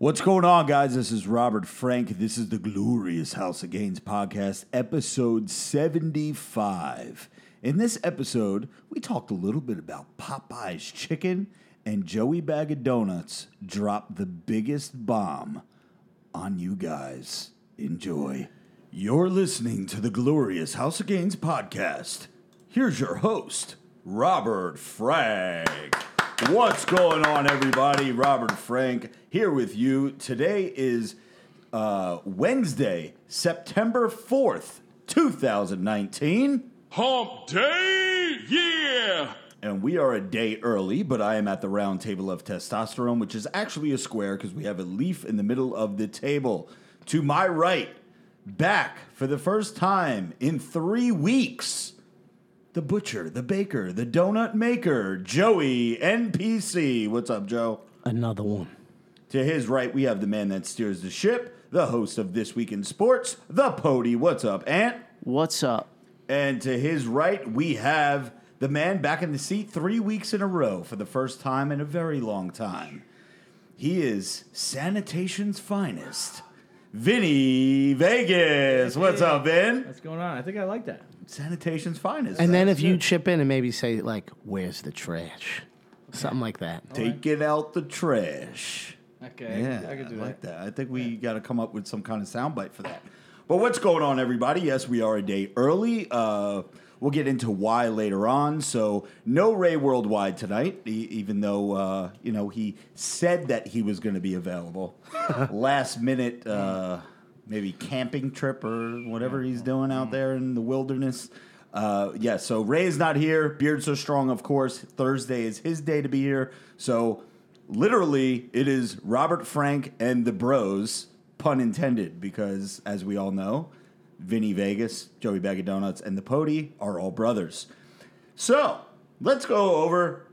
What's going on, guys? This is Robert Frank. This is the Glorious House of Gains podcast, episode 75. In this episode, we talked a little bit about Popeye's chicken, and Joey Bag of Donuts dropped the biggest bomb on you guys. Enjoy. You're listening to the Glorious House of Gains podcast. Here's your host, Robert Frank. What's going on, everybody? Robert Frank here with you. Today is uh, Wednesday, September 4th, 2019. Hump Day, yeah! And we are a day early, but I am at the round table of testosterone, which is actually a square because we have a leaf in the middle of the table. To my right, back for the first time in three weeks, the butcher, the baker, the donut maker, Joey NPC. What's up, Joe? Another one. To his right, we have the man that steers the ship, the host of This Week in Sports, the Pody. What's up, Ant? What's up? And to his right, we have the man back in the seat three weeks in a row for the first time in a very long time. He is sanitation's finest, Vinny Vegas. What's up, Vin? What's going on? I think I like that. Sanitation's finest. And then if you chip in and maybe say like, "Where's the trash?" Something like that. Taking out the trash. Okay, Yeah, I can do that. like that. I think we got to come up with some kind of soundbite for that. But what's going on, everybody? Yes, we are a day early. Uh, we'll get into why later on. So no Ray Worldwide tonight, e- even though uh, you know he said that he was going to be available. Last minute, uh, maybe camping trip or whatever he's doing out there in the wilderness. Uh, yeah, so Ray's not here. Beard so strong, of course. Thursday is his day to be here. So literally, it is Robert Frank and the Bros, pun intended, because as we all know, Vinny Vegas, Joey Bag of Donuts, and the Pody are all brothers. So let's go over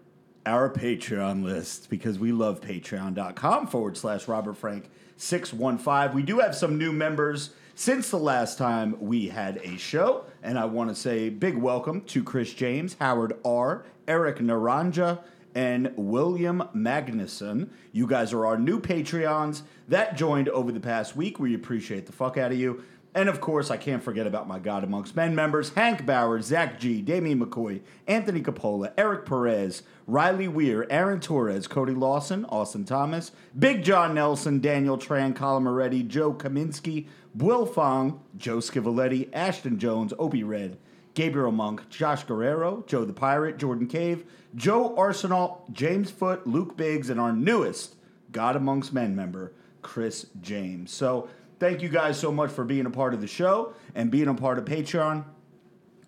our Patreon list because we love patreon.com forward slash Robert Frank 615. We do have some new members since the last time we had a show, and I want to say big welcome to Chris James, Howard R., Eric Naranja, and William Magnuson. You guys are our new Patreons that joined over the past week. We appreciate the fuck out of you. And of course, I can't forget about my God Amongst Men members Hank Bauer, Zach G, Damien McCoy, Anthony Capola, Eric Perez, Riley Weir, Aaron Torres, Cody Lawson, Austin Thomas, Big John Nelson, Daniel Tran, Colin Moretti, Joe Kaminsky, Will Fong, Joe Scivoletti, Ashton Jones, Opie Red, Gabriel Monk, Josh Guerrero, Joe the Pirate, Jordan Cave, Joe Arsenal, James Foote, Luke Biggs, and our newest God Amongst Men member, Chris James. So thank you guys so much for being a part of the show and being a part of Patreon.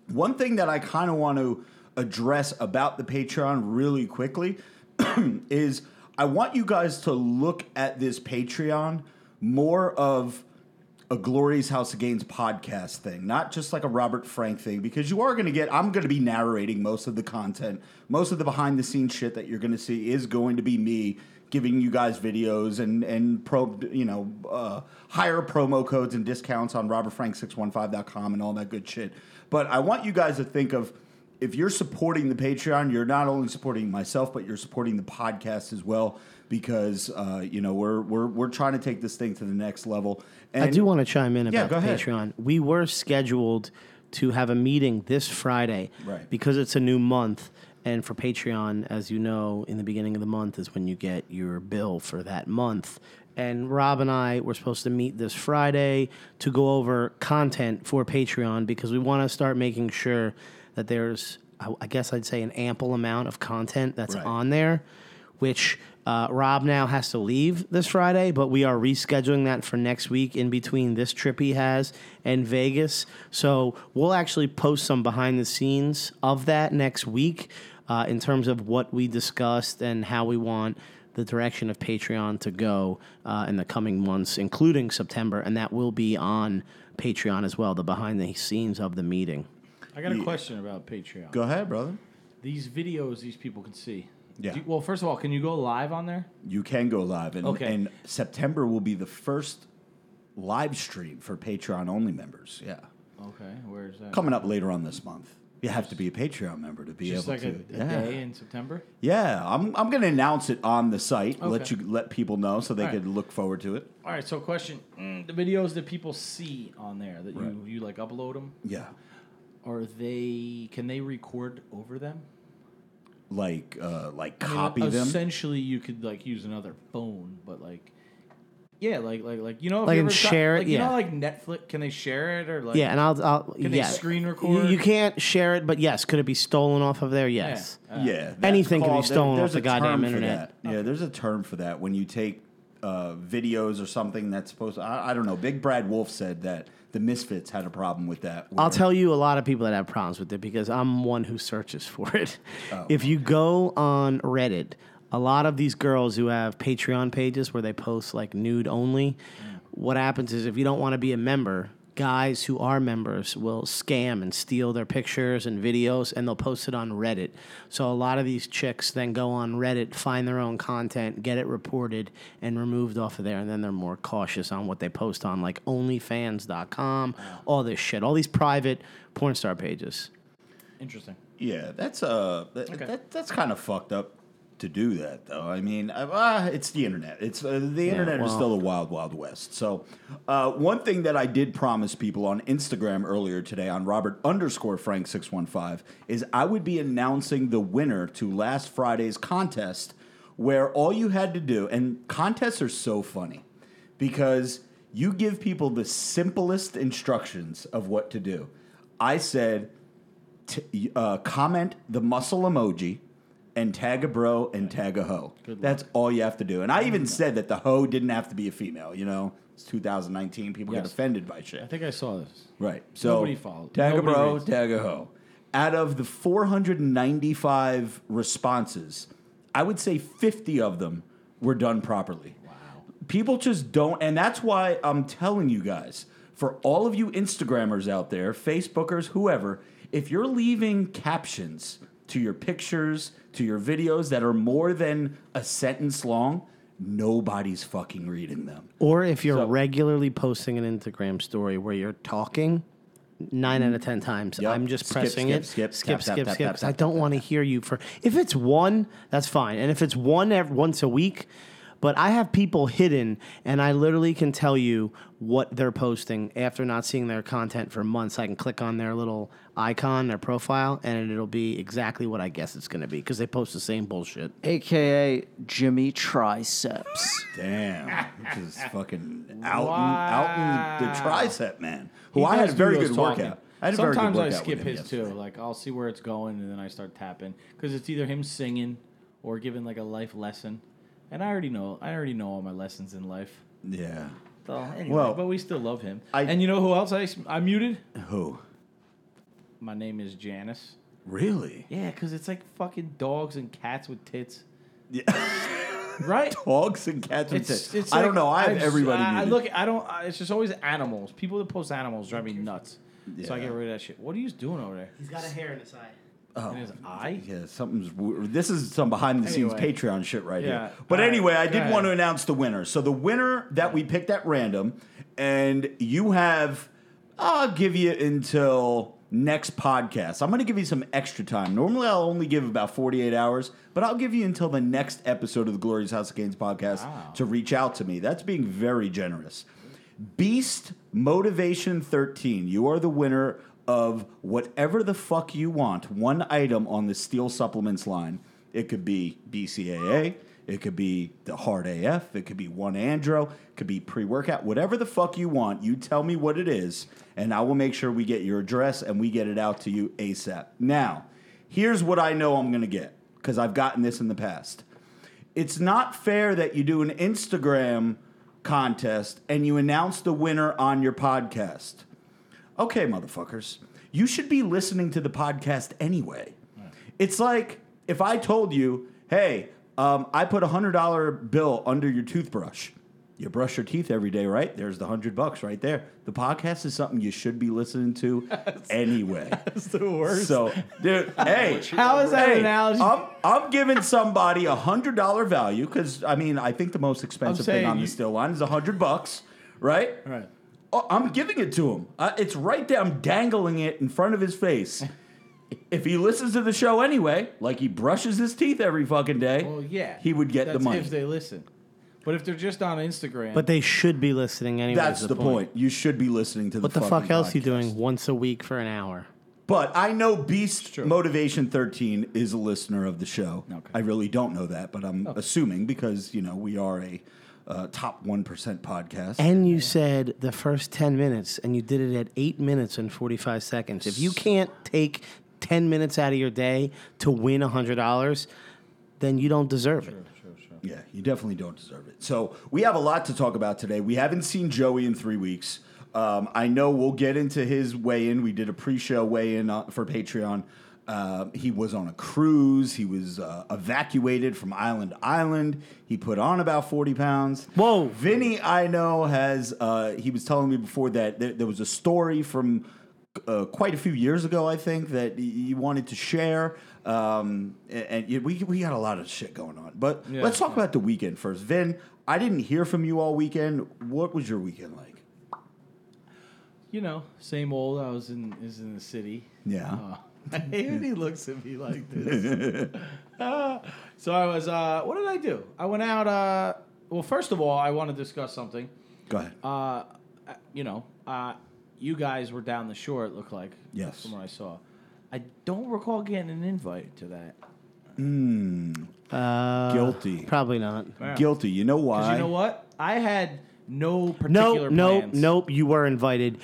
One thing that I kind of want to address about the Patreon really quickly is I want you guys to look at this Patreon more of a Glorious House of Gains podcast thing, not just like a Robert Frank thing, because you are going to get, I'm going to be narrating most of the content. Most of the behind the scenes shit that you're going to see is going to be me giving you guys videos and, and pro, you know, uh, higher promo codes and discounts on robertfrank615.com and all that good shit. But I want you guys to think of, if you're supporting the Patreon, you're not only supporting myself, but you're supporting the podcast as well. Because uh, you know we're we're we're trying to take this thing to the next level. And I do want to chime in Yeah, about. Patreon. We were scheduled to have a meeting this Friday, Right. Because it's a new month, and for Patreon, as you know, in the beginning of the month is when you get your bill for that month. And Rob and I were supposed to meet this Friday to go over content for Patreon because we want to start making sure that there's, I I guess I'd say, an ample amount of content that's Right. on there which uh, Rob now has to leave this Friday, but we are rescheduling that for next week in between this trip he has and Vegas. So we'll actually post some behind the scenes of that next week uh, in terms of what we discussed and how we want the direction of Patreon to go uh, in the coming months, including September, and that will be on Patreon as well, the behind the scenes of the meeting. I got a question about Patreon. Go ahead, brother. These videos these people can see. Yeah. You- well, first of all, can you go live on there? You can go live, and, Okay. and September will be the first live stream for Patreon only members. Yeah, Okay, where's that? coming up later on this month. You have to be a Patreon member to be Just able like a, to. a yeah. day in September. Yeah, I'm I'm gonna announce it on the site. Okay. Let you let people know so they All right. could look forward to it. All right. So, question: mm, the videos that people see on there that Right. you you like upload them, Yeah, are they? Can they record over them? like uh, like I mean, copy them. Essentially, you could like use another phone, but like. Yeah, like like like you know, if Like you and ever got- share it, like, You know, yeah. like Netflix, can they share it or like? Yeah, and I'll, I'll Can they yeah. screen You, record? you can't share it, but yes, could it be stolen off of there? Yes. Uh, yeah, that's Anything can be called- stolen there's off the a goddamn term for internet. that. Yeah, there's a term for that when you take uh, videos or something that's supposed. to... I, I don't know. Big Brad Wolf said that the Misfits had a problem with that. I'll tell you a lot of people that have problems with it because I'm one who searches for it. Oh. If you go on Reddit, a lot of these girls who have Patreon pages where they post like nude only, mm. what happens is if you don't want to be a member, guys who are members will scam and steal their pictures and videos and they'll post it on Reddit. So a lot of these chicks then go on Reddit, find their own content, get it reported and removed off of there and then they're more cautious on what they post on like onlyfans.com, all this shit, all these private porn star pages. Interesting. Yeah, that's uh, that, Okay. that, that's kind of fucked up to do that, though. I mean, uh, it's the internet. It's uh, the internet is still a wild, wild west. So, uh, one thing that I did promise people on Instagram earlier today on Robert underscore Frank six one five is I would be announcing the winner to last Friday's contest, where all you had to do and contests are so funny because you give people the simplest instructions of what to do. I said t- uh, comment the muscle emoji and tag a bro and tag a hoe. That's all you have to do. And I even mm. said that the hoe didn't have to be a female. You know, it's 2019. People get offended by shit. I think I saw this. Right. So Nobody followed. Tag Nobody a bro, reads. tag a hoe. Out of the 495 responses, I would say 50 of them were done properly. Wow. People just don't, and that's why I'm telling you guys, for all of you Instagrammers out there, Facebookers, whoever, if you're leaving captions to your pictures, to your videos that are more than a sentence long, nobody's fucking reading them. Or if you're So- regularly posting an Instagram story where you're talking, nine out of ten times, Yep. I'm just Skip, pressing skip, it. skip, skip, tap, tap, skip, tap, skip. tap, 'cause I don't want to hear you for. If it's one, that's fine, and if it's one every, once a week. But I have people hidden, and I literally can tell you what they're posting after not seeing their content for months. I can click on their little icon, their profile, and it'll be exactly what I guess it's going to be because they post the same bullshit. AKA Jimmy Triceps. Damn, which is fucking out, out in the tricep man, who He I had a very good those talking. workout. I had a very good Sometimes I skip with him his too. Like I'll see where it's going and then I start tapping because it's either him singing or giving like a life lesson. And I already know. I already know all my lessons in life. Yeah. So anyway, Well, but we still love him. I- and you know who else I, I muted? Who? My name is Janice. Really? Yeah, because it's like fucking dogs and cats with tits, Yeah. right? Dogs and cats with It's, tits. it's I like- don't know. I have just- everybody. I, I muted. look. I don't. I, it's just always animals. People that post animals drive me nuts. So I get rid of that shit. What are you doing over there? He's got a hair in his eye. Oh. In his eye? Yeah, something's. This is some behind the scenes Anyway. Patreon shit right Yeah. here. But All right. anyway, I did want to announce the winner. So the winner that we picked at random, and you have, I'll give you until next podcast. I'm going to give you some extra time. Normally, I'll only give about 48 hours, but I'll give you until the next episode of the Glorious House of Gains podcast Wow. to reach out to me. That's being very generous. Beast Motivation 13. You are the winner of whatever the fuck you want. One item on the Steel Supplements line. It could be BCAA. It could be the Hard AF. It could be One Andro. It could be pre workout. Whatever the fuck you want, you tell me what it is, and I will make sure we get your address and we get it out to you ASAP. Now, here's what I know I'm to get because I've gotten this in the past it's not fair that you do an Instagram contest and you announce the winner on your podcast. Okay, motherfuckers. You should be listening to the podcast anyway. It's like if I told you, hey, um, I put a hundred dollar bill under your toothbrush. You brush your teeth every day, right? There's the hundred bucks right there. The podcast is something you should be listening to anyway. That's the worst. So, dude, hey, How is that hey, an analogy? I'm, I'm giving somebody a hundred dollar value because I mean I think the most expensive thing on you- the Steel line is a hundred bucks, right? right. Oh, I'm giving it to him. Uh, it's right there. I'm dangling it in front of his face. if he listens to the show anyway, like he brushes his teeth every fucking day, Well, yeah, he would get the That's money. if they listen. But if they're just on Instagram, But they should be listening anyway. That's the point. You should be listening to the What the fucking fuck else you podcast. doing once a week for an hour? But I know Beast. Motivation 13 is a listener of the show. Okay. I really don't know that, but I'm assuming because, you know, we are a uh, top 1% podcast. And you said the first 10 minutes, and you did it at 8 minutes and 45 seconds. If you can't take 10 minutes out of your day to win $100, then you don't deserve it. Yeah, you definitely don't deserve it. So we have a lot to talk about today. We haven't seen Joey in three weeks. Um, I know we'll get into his weigh in. We did a pre show weigh in uh, for Patreon. Uh, he was on a cruise. He was uh, evacuated from island to island. He put on about 40 pounds. Whoa. Vinny, I know, has, uh, he was telling me before that there, there was a story from uh, quite a few years ago, I think, that you wanted to share. Um, and and we, we got a lot of shit going on. But Yeah. let's talk about the weekend first. Vin, I didn't hear from you all weekend. What was your weekend like? you know, same old. I was in is in the city. Yeah. Uh, I hate when he looks at me like this. Uh, so I was. Uh, what did I do? I went out. Uh, well, first of all, I want to discuss something. Go ahead. Uh, you know, uh, you guys were down the shore. It looked like. Yes. From what I saw, I don't recall getting an invite to that. Uh, Guilty. Probably not. Guilty. You know why? Because you know what? I had no No, particular no, plans. nope. You were invited.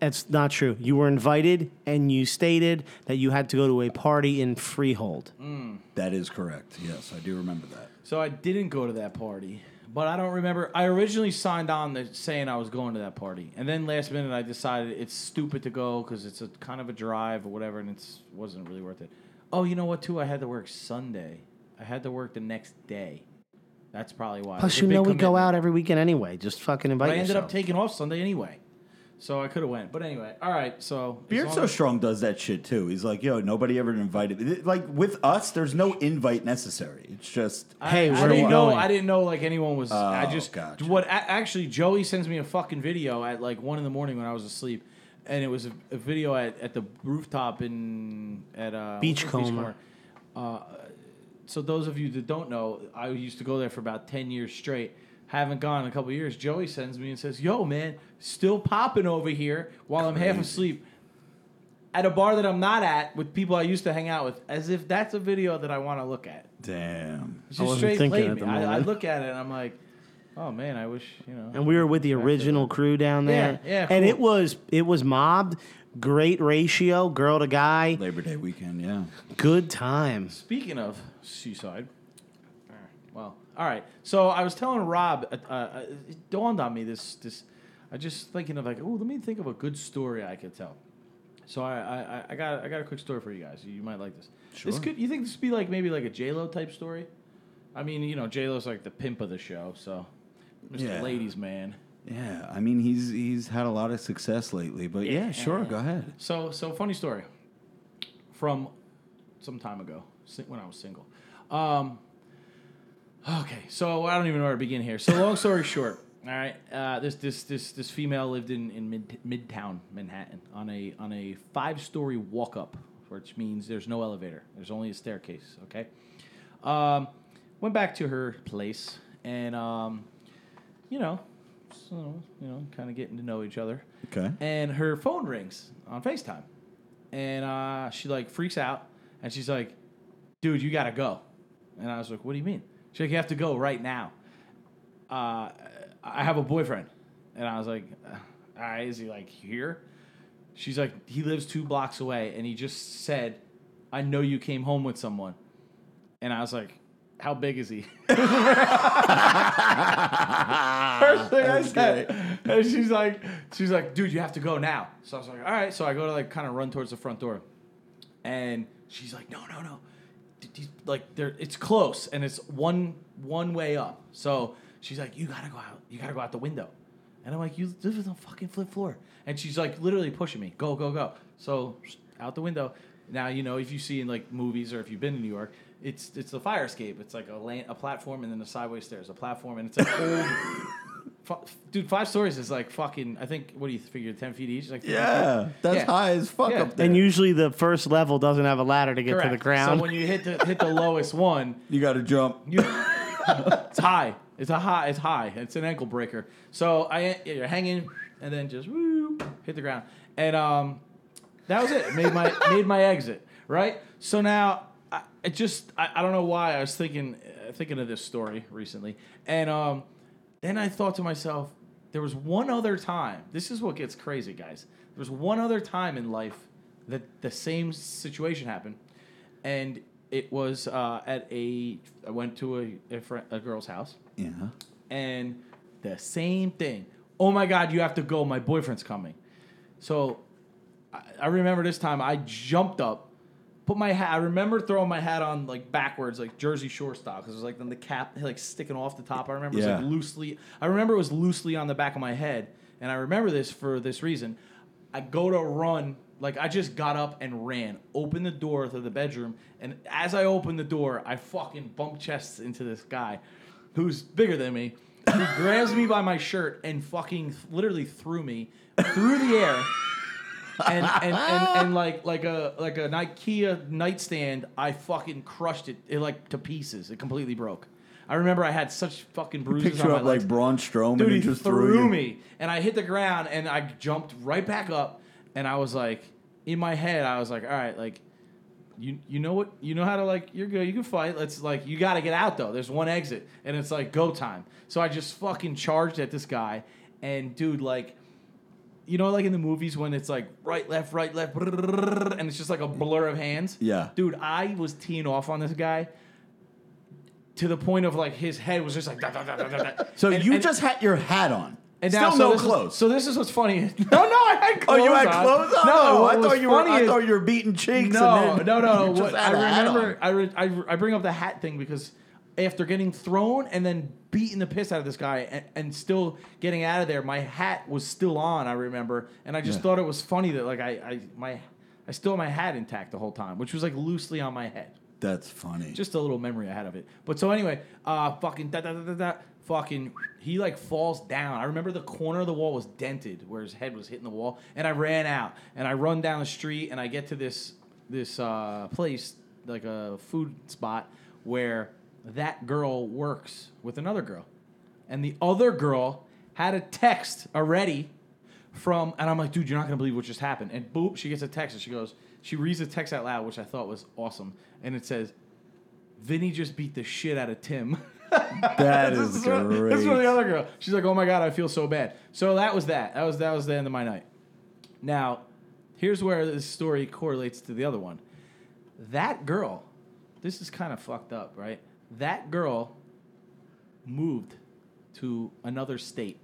That's not true. You were invited, and you stated that you had to go to a party in Freehold. Mm. That is correct. Yes, I do remember that. So I didn't go to that party. But I don't remember. I originally signed on to saying I was going to that party, and then last minute I decided it's stupid to go because it's a kind of a drive or whatever, and it wasn't really worth it. Oh, you know what? Too, I had to work Sunday. I had to work the next day. That's probably why. It was Plus, a you big know we go commitment. out every weekend anyway. Just fucking invite But I ended yourself. up taking off Sunday anyway, so I could have went. But anyway, all right. So as Beard So as- Strong does that shit too. He's like, yo, nobody ever invited. me. Like with us, there's no invite necessary. It's just Hey, I, I where didn't we know. going? I didn't know like anyone was. I Oh, just gotcha. what actually Joey sends me a fucking video at like one in the morning when I was asleep, and it was a, a video at, at the rooftop in at uh, Beachcomber. Beachcomber. Uh, so those of you that don't know, I used to go there for about ten years straight. Haven't gone in a couple years. Joey sends me and says, "Yo, man, still popping over here while I'm half asleep." At a bar that I'm not at with people I used to hang out with, as if that's a video that I want to look at. damn. It's I just wasn't straight thinking played at me. the I, I moment. look at it and I'm like, oh man, I wish you know. and we were with the original crew down there. Yeah, yeah, And cool. it was it was mobbed. Great ratio, girl to guy. Labor Day weekend, yeah. Good times. Speaking of seaside, well, all right. So I was telling Rob, uh, uh, it dawned on me this this. I just thinking of like, oh, let me think of a good story I could tell. So I, I, I got I got a quick story for you guys. You might like this. This Sure. could you think this would be like maybe like a J Lo type story? I mean, you know, J Lo's like the pimp of the show, so Mr. Yeah. Ladies Man. Yeah, I mean he's he's had a lot of success lately, but yeah, sure, go ahead. So, so funny story from some time ago when I was single. Um, okay, so I don't even know where to begin here. So, long story short, all right, uh, this this this this female lived in in mid, Midtown Manhattan on a on a five story walk up, which means there's no elevator. There's only a staircase. Okay. Um, went back to her place and um, you know, so, you know, kind of getting to know each other Okay. and her phone rings on FaceTime. And uh, she like freaks out and she's like, dude, you gotta go. And I was like, what do you mean? She's like, you have to go right now. Uh, I have a boyfriend. And I was like, uh, all right, is he like here? She's like, he lives two blocks away and he just said, I know you came home with someone. And I was like, how big is he? First thing I said. And she's like, she's like, dude, you have to go now. So I was like, all right. So I go to like kind of run towards the front door. And she's like, no, no, no. Like there it's close and it's one one way up. So she's like, you gotta go out. You gotta go out the window. And I'm like, you live on a fucking flip floor. And she's like literally pushing me. Go, go, go. So out the window. Now you know if you see in like movies or if you've been in New York, it's it's a fire escape. It's like a lane, a platform, and then a sideways stairs, a platform, and it's an old fu- dude, five stories is like fucking. I think what do you figure? Ten feet each? Like Yeah, feet? that's Yeah. high as fuck Yeah. up there. And usually the first level doesn't have a ladder to get to the ground. So when you hit the hit the lowest one, you got to jump. you it's high. It's a high. It's high. It's an ankle breaker. So I you're hanging and then just woo, hit the ground. And um, that was it. Made my made my exit. Right. So now I, it just I, I don't know why I was thinking uh, thinking of this story recently, and um, then I thought to myself, there was one other time. This is what gets crazy, guys. There was one other time in life that the same situation happened, and it was uh, at a. I went to a a, friend, a girl's house, Yeah. and the same thing. Oh my God, you have to go. My boyfriend's coming. So I, I remember this time I jumped up, put my hat. I remember throwing my hat on like backwards, like Jersey Shore style, because it was like then the cap like sticking off the top. I remember it was Yeah. like loosely. I remember it was loosely on the back of my head, and I remember this for this reason. I go to run. Like I just got up and ran, opened the door to the bedroom, and as I opened the door, I fucking bump chests into this guy, who's bigger than me. He grabs me by my shirt and fucking literally threw me through the air and, and, and, and like like a like an IKEA nightstand, I fucking crushed it, it like to pieces. It completely broke. I remember I had such fucking bruises Picture on my up legs. like Braun Strowman Dude, and he just threw, threw you. me, and I hit the ground, and I jumped right back up, and I was like, in my head, I was like, all right, like, you you know what, you know how to like, you're good, you can fight. Let's like, you got to get out though. There's one exit, and it's like go time. So I just fucking charged at this guy, and dude, like. You know, like in the movies when it's like right, left, right, left, and it's just like a blur of hands. Yeah. Dude, I was teeing off on this guy to the point of like his head was just like. da, da, da. So And- you and- just had your hat on. and Still now, so no this is- clothes. so this is what's funny. No, no, I had clothes. On. Oh, you had on. clothes on? No, Oh, what I thought you were. I thought you were beating cheeks. No, and then no, no. just What, I remember. I, re, I I bring up the hat thing because after getting thrown and then beating the piss out of this guy and, and still getting out of there, my hat was still on. I remember, and I just Yeah. thought it was funny that like I, I my I still had my hat intact the whole time, which was like loosely on my head. That's funny. Just a little memory I had of it. But so anyway, uh, fucking da da da da da. Fucking, he like falls down. I remember the corner of the wall was dented where his head was hitting the wall, and I ran out and I run down the street and I get to this this uh, place like a food spot where that girl works with another girl, and the other girl had a text already from, and I'm like, dude, you're not gonna believe what just happened. And boop, she gets a text, and she goes, she reads the text out loud, which I thought was awesome, and it says, Vinny just beat the shit out of Tim. That is this from- great. This is from the other girl. She's like, oh my god, I feel so bad. So that was that. That was that was the end of my night. Now, here's where this story correlates to the other one. That girl, this is kind of fucked up, right? That girl moved to another state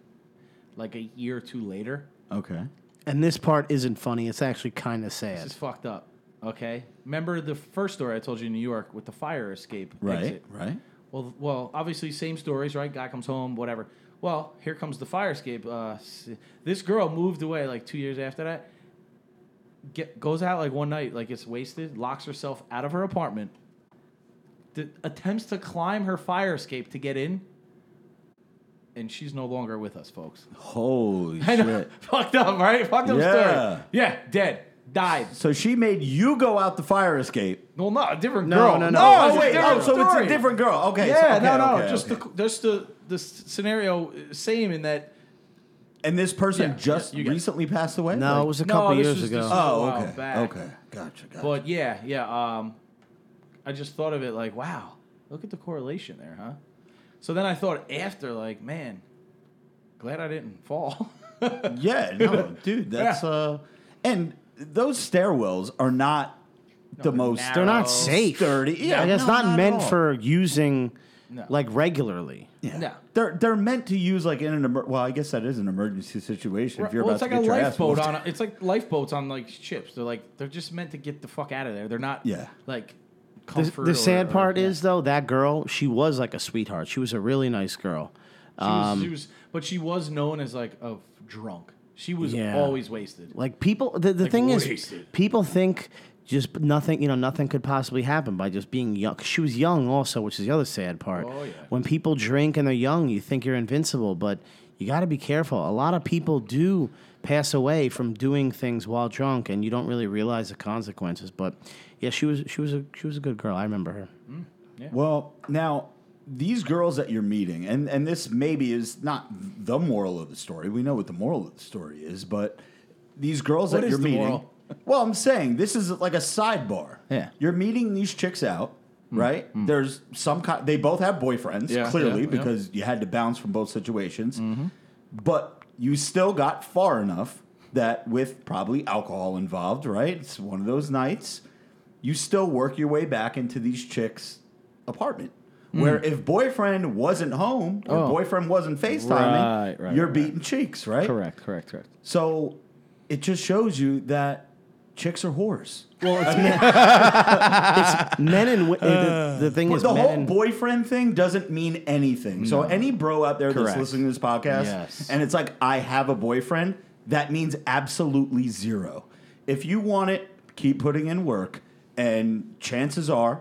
like a year or two later. okay. and this part isn't funny. It's actually kind of sad. This is fucked up. Okay, remember the first story I told you in New York with the fire escape Right. exit? Right. Well, well, obviously same stories, right? Guy comes home, whatever. Well, here comes the fire escape. Uh, s- this girl moved away like two years after that. Get, goes out like one night, like it's wasted, locks herself out of her apartment, d- attempts to climb her fire escape to get in, and she's no longer with us, folks. Holy I know, shit. fucked up, right? Fucked up Yeah. story. Yeah, dead, died. So she made you go out the fire escape. Well, no, a different girl. No, girl. no, no. Oh, it's a wait. different Oh, so it's story. a different girl. Okay. Yeah, so, okay, no, no, okay, just okay. the just the the s- scenario uh, same in that. And this person Yeah, just yeah, you get it. recently passed away. No, Like- it was a No, couple this years was ago. just- Oh, a while okay. back. Okay. Gotcha. Gotcha. But yeah, yeah. Um, I just thought of it like, wow, look at the correlation there, huh? So then I thought after, like, man, glad I didn't fall. yeah. No, dude. That's Yeah. uh, and those stairwells are not the they're most. narrow. They're not safe. sturdy. Yeah, like, it's no, not, at meant for using No. like regularly. Yeah. No. They're they're meant to use like in an emer- well, I guess that is an emergency situation. If you're well, about it's like to a get your lifeboat on. A, it's like lifeboats on like ships. They're like they're just meant to get the fuck out of there. They're not. Yeah. Like. The, Comfort the or- sad or- part yeah. is though that girl, she was like a sweetheart. She was a really nice girl. She was, Um, she was, but she was known as like a drunk. She was Yeah. always wasted. Like people, the, the Like, thing is, people think just nothing, you know, nothing could possibly happen by just being young. She was young also, which is the other sad part. Oh, yeah. When people drink and they're young, you think you're invincible, but you got to be careful. A lot of people do pass away from doing things while drunk, and you don't really realize the consequences. But yeah, she was she was a she was a good girl. I remember her. Mm, well, now these girls that you're meeting, and and this maybe is not the moral of the story. We know what the moral of the story is, but these girls What that is you're meeting. moral? Well, I'm saying this is like a sidebar. Yeah. you're meeting these chicks out, mm. right? Mm. There's some kind. They both have boyfriends, Yeah, clearly, yeah, yeah. because you had to bounce from both situations. Mm-hmm. But you still got far enough that with probably alcohol involved, right? It's one of those nights. You still work your way back into these chicks' apartment. Where if boyfriend wasn't home or Hmm. Oh. boyfriend wasn't FaceTiming, Right, right, you're right. beating cheeks, right? Correct, correct, correct. So it just shows you that chicks are whores. Well, it's men. it's men and wi- the, the thing But is, the men whole and, boyfriend thing doesn't mean anything. So any bro out there that's listening to this podcast Yes. and it's like I have a boyfriend, that means absolutely zero. If you want it, keep putting in work, and chances are,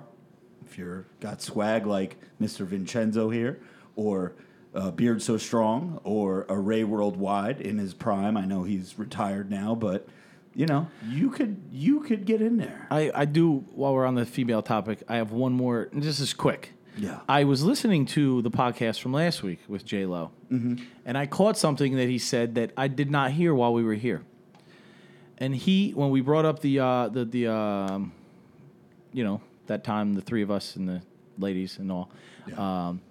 if you're got swag like Mr. Vincenzo here, or uh, Beard So Strong, or a Ray Worldwide in his prime. I know he's retired now, but you know you could you could get in there. I, I do, while we're on the female topic, I have one more. and This is quick. Yeah. I was listening to the podcast from last week with J Lo, Mm-hmm. and I caught something that he said that I did not hear while we were here. And he, when we brought up the uh, the the um, you know that time the three of us and the ladies and all, um,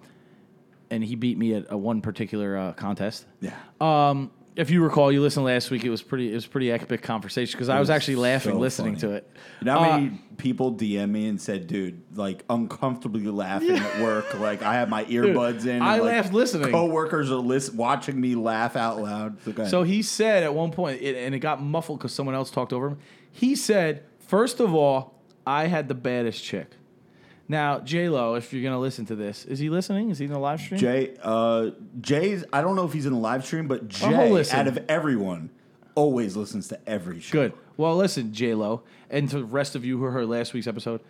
and he beat me at a one particular uh, contest. Yeah. Um, if you recall, you listened last week. It was pretty. It was pretty epic conversation because I was was actually laughing so listening funny. to it. You know how Uh, many people DM me and said, "Dude, like uncomfortably laughing at work. Like I have my earbuds in. and, I like, laughed listening. Coworkers are lis- watching me laugh out loud. So. So he said at one point, it, and it got muffled because someone else talked over him. He said, first of all, I had the baddest chick. Now, J Lo, if you're gonna listen to this, is he listening? Is he in the live stream? Jay, uh, Jay's. I don't know if he's in the live stream, but he'll Jay, listen. out of everyone, always listens to every show. Good. Well, listen, J Lo, and to the rest of you who heard last week's episode,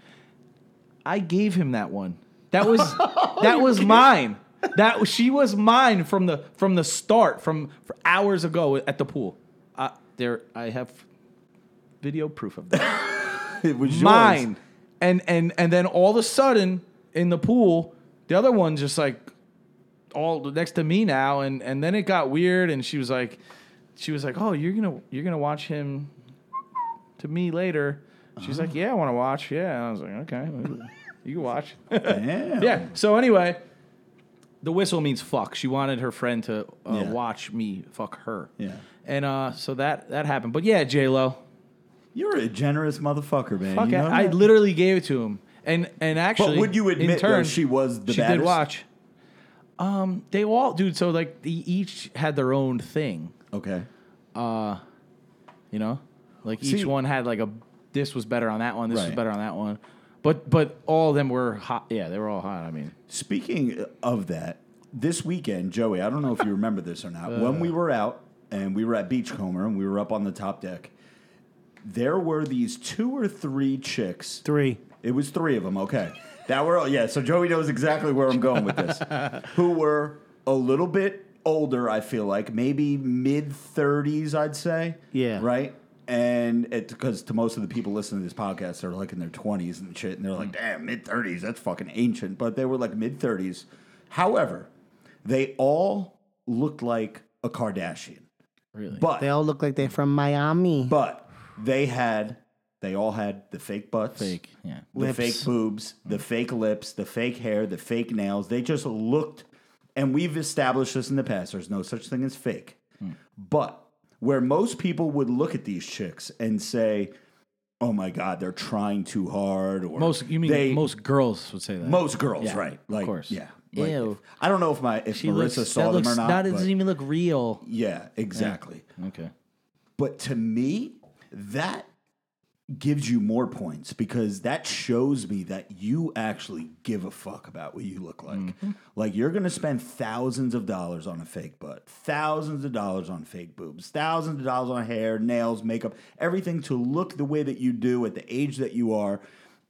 I gave him that one. That was that was mine. That she was mine from the from the start, from for hours ago at the pool. Uh, there, I have video proof of that. It was yours. mine. And and and then all of a sudden in the pool, the other one's just like all next to me now, and and then it got weird, and she was like, she was like, oh, you're gonna you're gonna watch him to me later. She's like, yeah, I want to watch. Yeah, I was like, okay, you can watch. Damn. yeah. So anyway, the whistle means fuck. She wanted her friend to uh, Yeah. watch me fuck her. Yeah. And uh, so that that happened. But yeah, J Lo. You're a generous motherfucker, man. Fuck you know I that? literally gave it to him. And and actually, But would you in admit though, turn, she was the she baddest? did watch. Um, they all, dude. So like, they each had their own thing. Okay. Uh, You know, like See- each one had like a. This was better on that one. This was better on that one. But but all of them were hot. Yeah, they were all hot. I mean, Speaking of that, this weekend, Joey, I don't know if you remember this or not. when we were out and we were at Beachcomber and we were up on the top deck, there were these two or three chicks. three. It was three of them. Okay, that were yeah. So Joey knows exactly where I'm going with this. Who were a little bit older? I feel like maybe mid 30s. I'd say. Yeah. Right. And it because to most of the people listening to this podcast, they're like in their 20s and shit, and they're like, mm. "Damn, mid 30s, that's fucking ancient." But they were like mid 30s. However, they all looked like a Kardashian. really. But They all look like they're from Miami. but they had they all had the fake butts, fake. Yeah. the Lips. fake boobs, the fake lips, the fake hair, the fake nails. They just looked, and we've established this in the past. There's no such thing as fake. Hmm. But where most people would look at these chicks and say, "Oh my God, they're trying too hard," or Most you mean they, most girls would say that. most girls, Yeah, right? of Like, course. yeah. Like, Ew. I don't know if my if She Marissa looks, saw that them looks, or not. That but- doesn't even look real. yeah, exactly. Okay. But to me, that gives you more points because that shows me that you actually give a fuck about what you look like. Mm-hmm. Like you're going to spend thousands of dollars on a fake butt, thousands of dollars on fake boobs, thousands of dollars on hair, nails, makeup, everything to look the way that you do at the age that you are.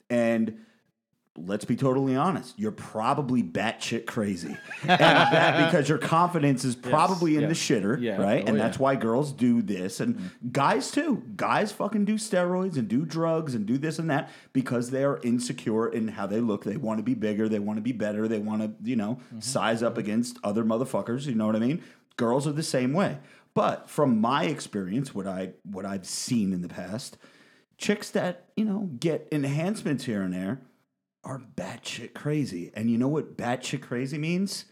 And let's be totally honest, you're probably batshit crazy. and that because your confidence is probably in yeah. the shitter, Yeah. right? Oh, and yeah. that's why girls do this and mm-hmm. guys too. Guys fucking do steroids and do drugs and do this and that because they are insecure in how they look. They want to be bigger, they want to be better, they want to, you know, mm-hmm. size up mm-hmm. against other motherfuckers, you know what I mean? Girls are the same way. But from my experience, what I what I've seen in the past, chicks that, you know, get enhancements here and there are batshit crazy. And you know what batshit crazy means?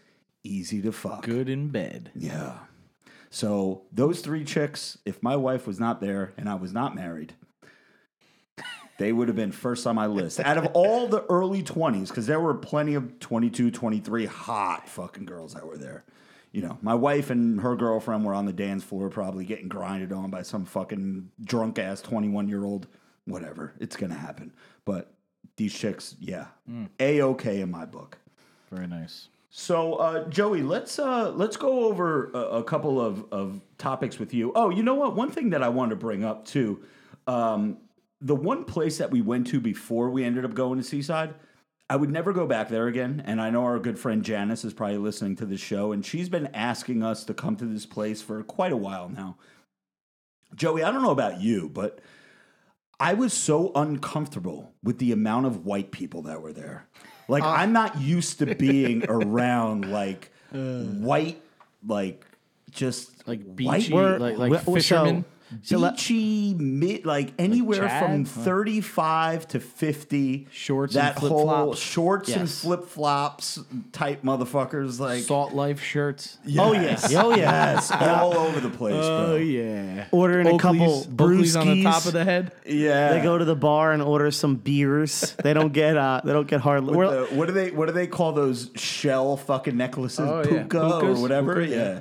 Easy to fuck. Good in bed. Yeah. So those three chicks, if my wife was not there and I was not married, they would have been first on my list. Out of all the early 20s, because there were plenty of 22, 23 hot fucking girls that were there. You know, my wife and her girlfriend were on the dance floor probably getting grinded on by some fucking drunk ass 21 year old. Whatever. It's going to happen. But these chicks, yeah. A OK in my book. Very nice. So, uh, Joey, let's uh, let's go over a, a couple of, of topics with you. Oh, you know what? One thing that I wanted to bring up too, um, the one place that we went to before we ended up going to Seaside, I would never go back there again. And I know our good friend Janice is probably listening to this show, and she's been asking us to come to this place for quite a while now. Joey, I don't know about you, but I was so uncomfortable with the amount of white people that were there. Like ah. I'm not used to being around like uh. white, like just Like white, beachy, We're- like like we- fishermen. so let- beachy, mid, like anywhere Chad? from Huh. 35 to 50. Shorts and that whole flip-flops? shorts and Yes. flip flops type motherfuckers. Like Salt Life shirts. Oh, yes. Oh, yes, all over the place, Oh bro. yeah. Ordering a couple Oakley's on the brewskis. top of the head. Yeah, They go to the bar and order some beers. They don't get uh they don't get hard. With we're- the- what do they what do they call those shell fucking necklaces? Oh, yeah. Puka or Pukas? whatever. Puka, yeah. yeah.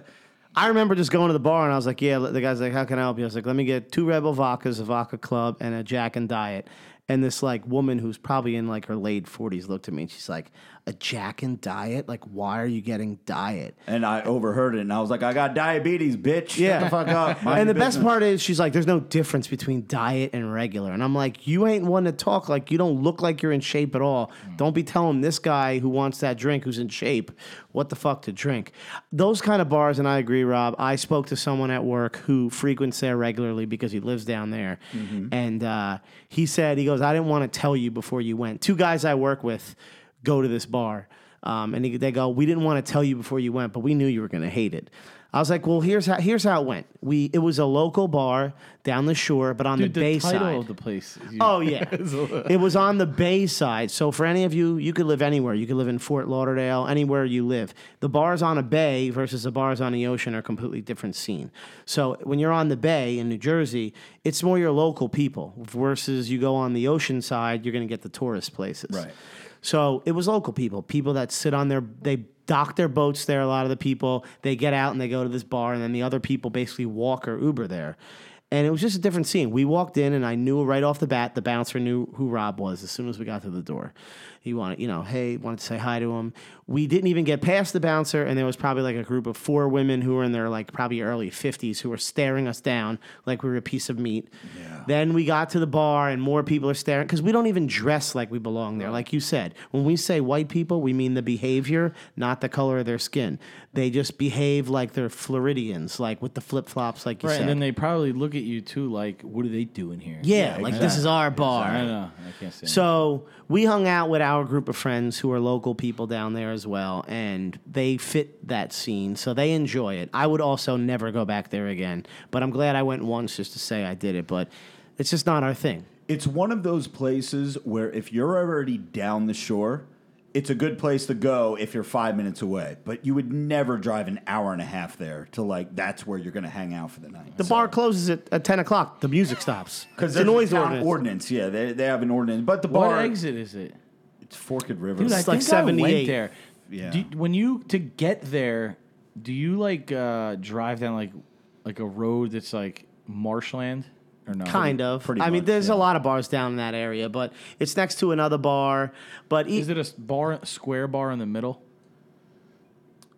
I remember just going to the bar and I was like, yeah. The guy's like, how can I help you? I was like, let me get two Red Bull vodkas, a vodka club, and a Jack and Diet. And this like woman who's probably in like her late forties looked at me and she's like, a Jack and Diet? Like, why are you getting Diet? And I overheard it, and I was like, "I got diabetes, bitch. Yeah. Shut the fuck up." Mind and the best part is she's like, there's no difference between diet and regular. And I'm like, you ain't one to talk like you don't look like you're in shape at all. Don't be telling this guy who wants that drink who's in shape what the fuck to drink. Those kind of bars, and I agree, Rob. I spoke to someone at work who frequents there regularly because he lives down there. And uh, he said, he goes, I didn't want to tell you before you went. Two guys I work with go to this bar. Um, and he, they go, we didn't want to tell you before you went, but we knew you were going to hate it. I was like, well, here's how here's how it went. We it was a local bar down the shore, but on Dude, the bay title side. of the place. Oh yeah, it was on the bay side. So for any of you, you could live anywhere. You could live in Fort Lauderdale, anywhere you live. The bars on a bay versus the bars on the ocean are a completely different scene. So when you're on the bay in New Jersey, it's more your local people versus you go on the ocean side, you're going to get the tourist places. Right. So it was local people, people that sit on their they dock their boats there. A lot of the people they get out and they go to this bar, and then the other people basically walk or Uber there. And it was just a different scene. We walked in, and I knew right off the bat the bouncer knew who Rob was as soon as we got to the door. He wanted, you know, hey, wanted to say hi to him. We didn't even get past the bouncer, and there was probably like a group of four women who were in their like probably early fifties who were staring us down like we were a piece of meat. Then we got to the bar, and more people are staring because we don't even dress like we belong there. Like you said, when we say white people, we mean the behavior, not the color of their skin. They just behave like they're Floridians, like with the flip flops, like you Right, said. and then they probably look at you too, like, what are they doing here? yeah, like this is our bar. I know. I can't say. So we hung out with our group of friends who are local people down there as well, and they fit that scene, so they enjoy it. I would also never go back there again, but I'm glad I went once just to say I did it. But it's just not our thing. It's one of those places where if you're already down the shore, it's a good place to go if you're five minutes away. But you would never drive an hour and a half there to like that's where you're going to hang out for the night. The bar closes at, at 10 o'clock. The music stops. because the there's noise a town ordinance. Yeah, they, they have an ordinance, but the what bar exit is it? it's Forked River. Dude, I It's like think I went 78. there. Yeah. Do, when you to get there, do you like uh, drive down like like a road that's like marshland? Or no? Kind of. pretty I mean, there's yeah. a lot of bars down in that area, but it's next to another bar. But e- Is it a bar, square bar in the middle?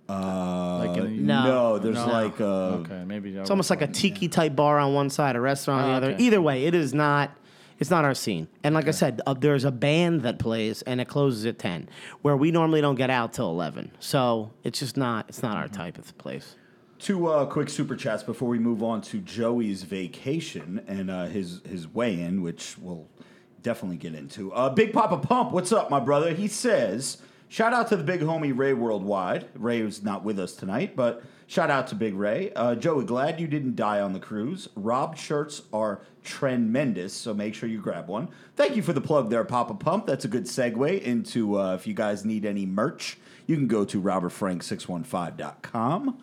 Uh, Like in No. no, there's No. like uh, okay, maybe it's almost like a tiki type bar on one side, a restaurant on the Oh, other. okay. Either way, it is not. It's not our scene. And like I said, uh, there's a band that plays, and it closes at ten, where we normally don't get out till eleven. So it's just not. It's not our type of place. Two uh, quick super chats before we move on to Joey's vacation and uh, his his weigh in, which we'll definitely get into. Uh, Big Papa Pump, what's up, my brother? He says, shout out to the big homie Ray Worldwide. Ray is not with us tonight, but shout out to Big Ray. Uh, Joey, glad you didn't die on the cruise. Rob shirts are tremendous, so make sure you grab one. Thank you for the plug there, Papa Pump. That's a good segue into uh, if you guys need any merch, you can go to robertfrank615.com.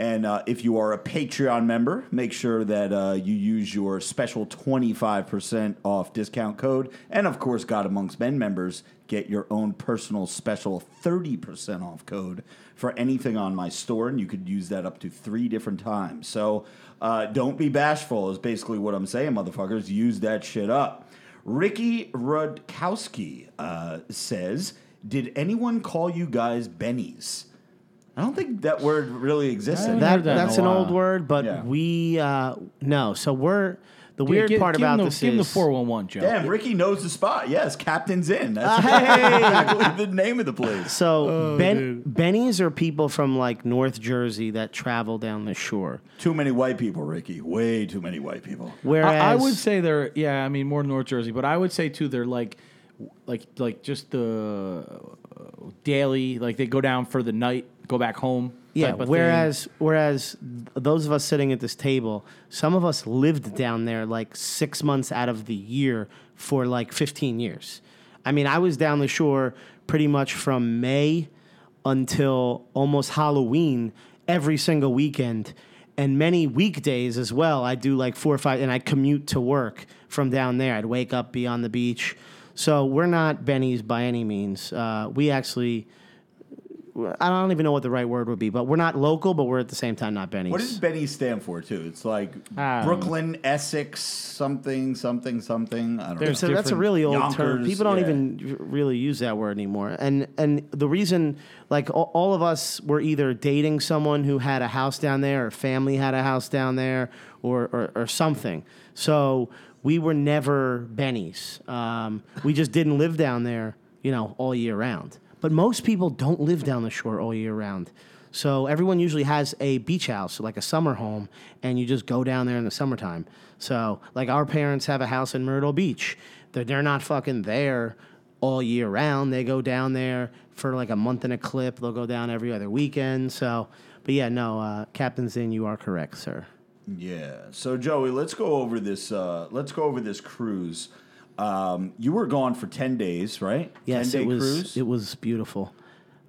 And uh, if you are a Patreon member, make sure that uh, you use your special 25% off discount code. And of course, God Amongst Men members get your own personal special 30% off code for anything on my store. And you could use that up to three different times. So uh, don't be bashful, is basically what I'm saying, motherfuckers. Use that shit up. Ricky Rudkowski uh, says, Did anyone call you guys Bennies? I don't think that word really exists. That, that that's an old word, but Yeah. we uh, no. So we're the weird give, part give about him the, this give him the four one one, Joe. Damn, Ricky knows the spot. Yes, Captain's Inn. That's Hey! exactly the name of the place. So Oh, ben, Bennies are people from like North Jersey that travel down the shore. Too many white people, Ricky. Way too many white people. Whereas I, I would say they're yeah. I mean more North Jersey, but I would say too they're like like like just the uh, daily like they go down for the night, go back home. yeah. type of thing. Whereas whereas those of us sitting at this table, some of us lived down there like six months out of the year for like fifteen years. I mean, I was down the shore pretty much from May until almost Halloween every single weekend. And many weekdays as well. I do like four or five, and I commute to work from down there. I'd wake up, be on the beach. So we're not Bennies by any means. Uh, we actually, I don't even know what the right word would be, but we're not local, but we're at the same time not Bennies. What does Benny stand for, too? It's like I don't Brooklyn, Essex, something, something, something. I don't know. So that's a really old term. People don't yeah. even really use that word anymore. And and the reason, like all, all of us were either dating someone who had a house down there, or family had a house down there, or or, or something. So we were never Bennies. Um, we just didn't live down there, you know, all year round. But most people don't live down the shore all year round. So everyone usually has a beach house, like a summer home, and you just go down there in the summertime. So like our parents have a house in Myrtle Beach. They're, they're not fucking there all year round. They go down there for like a month and a clip. They'll go down every other weekend. So, but yeah, no, uh, Captain's Inn, you are correct, sir. Yeah. So Joey, let's go over this. Uh, let's go over this cruise. Um, you were gone for ten days, right? Yes, 10 it was. cruise. It was beautiful.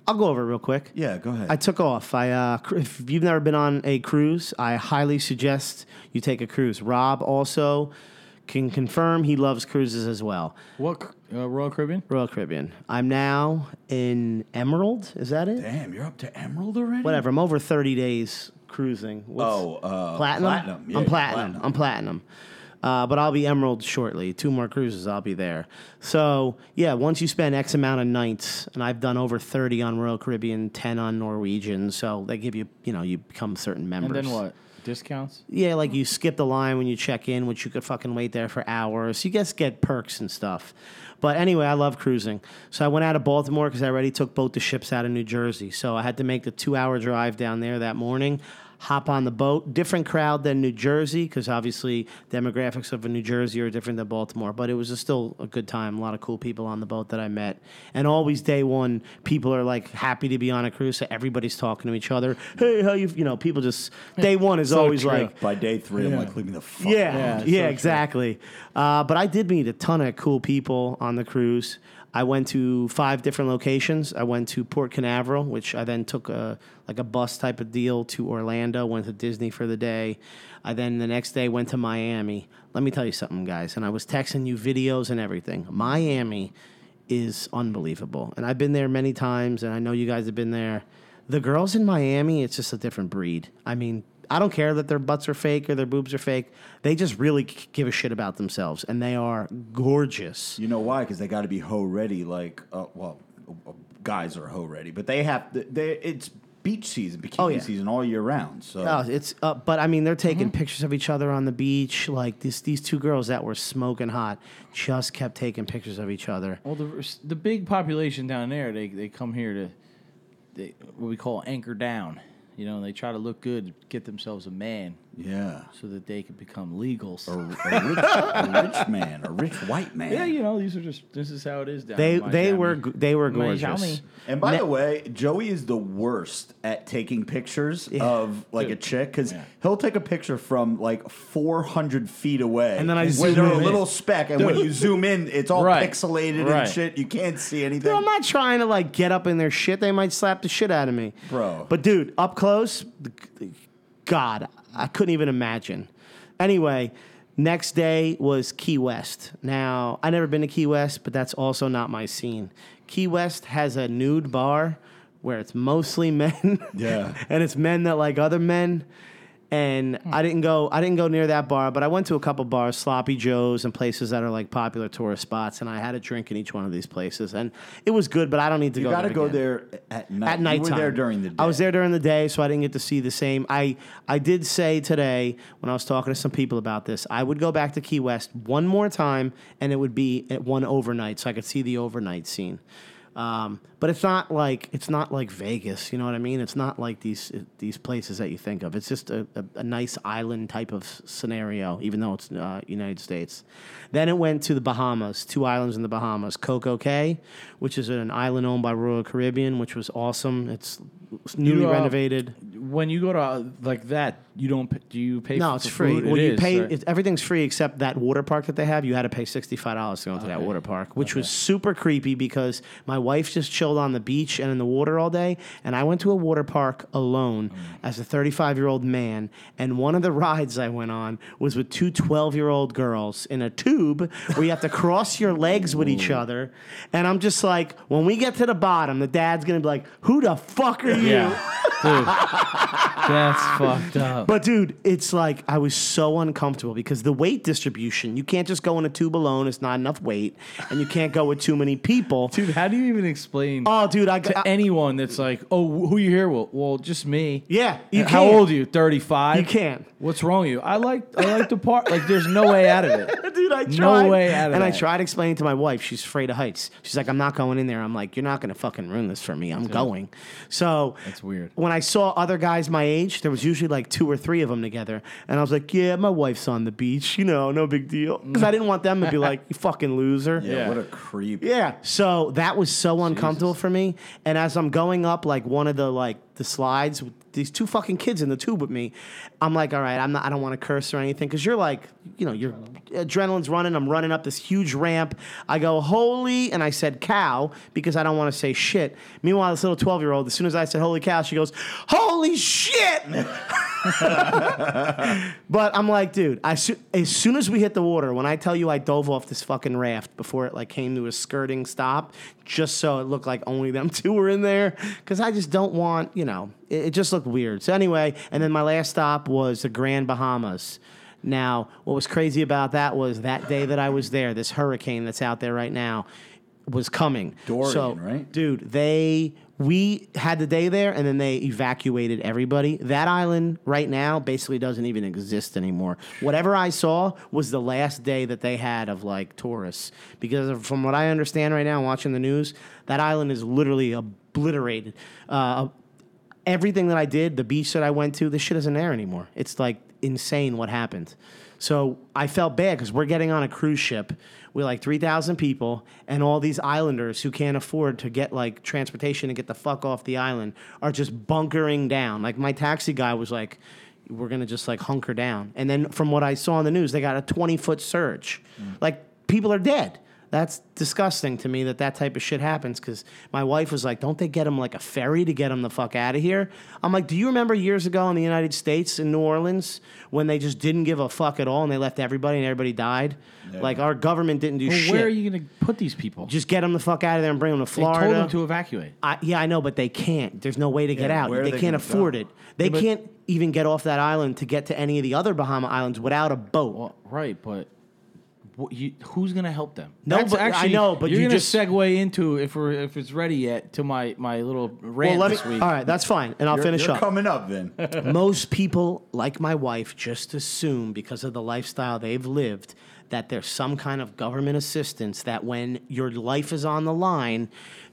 I'll go over it real quick. yeah, go ahead. I took off. I uh, cr- if you've never been on a cruise, I highly suggest you take a cruise. Rob also can confirm he loves cruises as well. what uh, Royal Caribbean? Royal Caribbean. I'm now in Emerald. Is that it? Damn, you're up to Emerald already. Whatever. I'm over 30 days cruising. What's- Oh, uh, platinum. platinum. Yeah, I'm yeah, platinum. platinum. I'm platinum. Uh, but I'll be emerald shortly. Two more cruises, I'll be there. So yeah, once you spend X amount of nights, and I've done over thirty on Royal Caribbean, ten on Norwegian, so they give you, you know, you become certain members. And then what? Discounts? Yeah, like you skip the line when you check in, which you could fucking wait there for hours. You just get perks and stuff. But anyway, I love cruising. So I went out of Baltimore because I already took both the ships out of New Jersey. So I had to make the two hour drive down there that morning, hop on the boat. Different crowd than New Jersey because obviously demographics of New Jersey are different than Baltimore. But it was just still a good time. A lot of cool people on the boat that I met. And always day one, people are like happy to be on a cruise. So everybody's talking to each other. Hey, how you, you know, people just, day one is So always true. like, By day three, I'm like, leaving the fuck. yeah, Yeah, yeah, so exactly. Uh, but I did meet a ton of cool people on the cruise. I went to five different locations. I went to Port Canaveral, which I then took a like a bus type of deal to Orlando. Went to Disney for the day. I then the next day went to Miami. Let me tell you something, guys. And I was texting you videos and everything. Miami is unbelievable, and I've been there many times, and I know you guys have been there. The girls in Miami, it's just a different breed. I mean, I don't care that their butts are fake or their boobs are fake. They just really give a shit about themselves, and they are gorgeous. You know why? Because they got to be hoe ready. Like, uh, well, uh, guys are hoe ready, but they have. To, they it's beach season, bikini Oh, yeah. season all year round. So Oh, it's uh, but I mean they're taking Mm-hmm. pictures of each other on the beach. Like these these two girls that were smoking hot just kept taking pictures of each other. Well, the the big population down there, they they come here to they, what we call anchor down. You know, and they try to look good, get themselves a man, yeah, so that they could become legals. a, a rich, a rich man, a rich white man. yeah, you know, these are just this is how it is down. They in they Miami. were g- they were gorgeous. Miami. And by Ne- the way, Joey is the worst at taking pictures of like a chick because Yeah. he'll take a picture from like 400 feet away. And then I when zoom they're a in. little speck, and when you zoom in, it's all Right. pixelated Right. and shit. You can't see anything. Dude, I'm not trying to like get up in their shit. They might slap the shit out of me, Bro. But dude, up close, God, I couldn't even imagine. Anyway, next day was Key West. Now I never been to Key West, but that's also not my scene. Key West has a nude bar where it's mostly men. Yeah. and it's men that like other men. And hmm. I didn't go. I didn't go near that bar, but I went to a couple bars, Sloppy Joe's, and places that are like popular tourist spots. And I had a drink in each one of these places, and it was good. But I don't need to go. you go. got to there go again there at night. at night You were there during the day. I was there during the day, so I didn't get to see the same. I I did say today when I was talking to some people about this, I would go back to Key West one more time, and it would be at one overnight, so I could see the overnight scene. Um, but it's not like it's not like Vegas, you know what I mean? It's not like these these places that you think of. It's just a, a, a nice island type of scenario, even though it's uh, United States. Then it went to the Bahamas, two islands in the Bahamas, Coco Cay, which is an island owned by Royal Caribbean, which was awesome. It's newly You, uh, renovated. When you go to uh, like that, you don't. Do you pay? No, for it's free. food? Well, It you is, pay. right? Everything's free except that water park that they have. You had to pay sixty five dollars to go into that water park, which was super creepy because my wife just chilled on the beach and in the water all day, and I went to a water park alone Mm. as a thirty five year old man. And one of the rides I went on was with two 12 year old girls in a tube where you have to cross your legs with each other. And I'm just like, when we get to the bottom, the dad's gonna be like, "Who the fuck are you?" yeah, dude, that's fucked up. But dude, it's like I was so uncomfortable because the weight distribution, you can't just go in a tube alone, it's not enough weight, and you can't go with too many people. Dude, how do you even explain Oh, dude, I to got anyone that's like, "Oh, who you here?" Well, well, just me. Yeah, you How can't. old are you? Thirty five. You can't. What's wrong with you? I like I like the part. Like, there's no way out of it. Dude, I tried. No way out of and I that. tried explaining to my wife. She's afraid of heights. She's like, I'm not going in there. I'm like, you're not going to fucking ruin this for me. I'm going. So That's weird. When I saw other guys my age, there was usually like two or three of them together, and I was like, yeah, my wife's on the beach. You know, no big deal. Because I didn't want them to be like, you fucking loser. yeah, Yeah. what a creep. Yeah. So that was so uncomfortable for me. And as I'm going up like one of the like the slides with these two fucking kids in the tube with me, I'm like, all right, I'm not I don't want to curse or anything because you're like, you know, your adrenaline's running. I'm running up this huge ramp. I go, holy, and I said cow because I don't want to say shit. Meanwhile, this little 12 year old, as soon as I said holy cow, she goes, holy shit. But I'm like, dude, I su- as soon as we hit the water, when I tell you I dove off this fucking raft before it like came to a skirting stop, just so it looked like only them two were in there, because I just don't want, you know, it, it just looked weird. So anyway, and then my last stop was the Grand Bahamas. Now, what was crazy about that was that day that I was there, this hurricane that's out there right now was coming. Dorian, so, right? Dude, they we had the day there and then they evacuated everybody. That island right now basically doesn't even exist anymore. Whatever I saw was the last day that they had of like tourists because from what I understand right now watching the news, that island is literally obliterated. Uh, everything that I did, the beach that I went to, this shit isn't there anymore. It's like insane what happened. So I felt bad because we're getting on a cruise ship with like 3,000 people, and all these islanders who can't afford to get like transportation and get the fuck off the island are just bunkering down. Like my taxi guy was like, we're gonna just like hunker down. And then from what I saw on the news, they got a 20 foot surge. Mm. Like people are dead. That's disgusting to me that that type of shit happens. Because my wife was like, "Don't they get them like a ferry to get them the fuck out of here?" I'm like, "Do you remember years ago in the United States in New Orleans when they just didn't give a fuck at all and they left everybody and everybody died? Like our government didn't do Well, shit. where are you going to put these people? just get them the fuck out of there and bring them to they Florida. told them to evacuate. I, yeah, I know, but they can't. There's no way to get out. They, they can't afford go? it. They but- can't even get off that island to get to any of the other Bahama islands without a boat. Well, right, but wh- you, who's going to help them? No, but- I know, but you're you gonna just- segue into if we're if it's ready yet to my my little rant well, let me. this week. All right, that's fine, and I'll You're- finish you're up. coming up, then. Most people, like my wife, just assume because of the lifestyle they've lived that there's some kind of government assistance that when your life is on the line,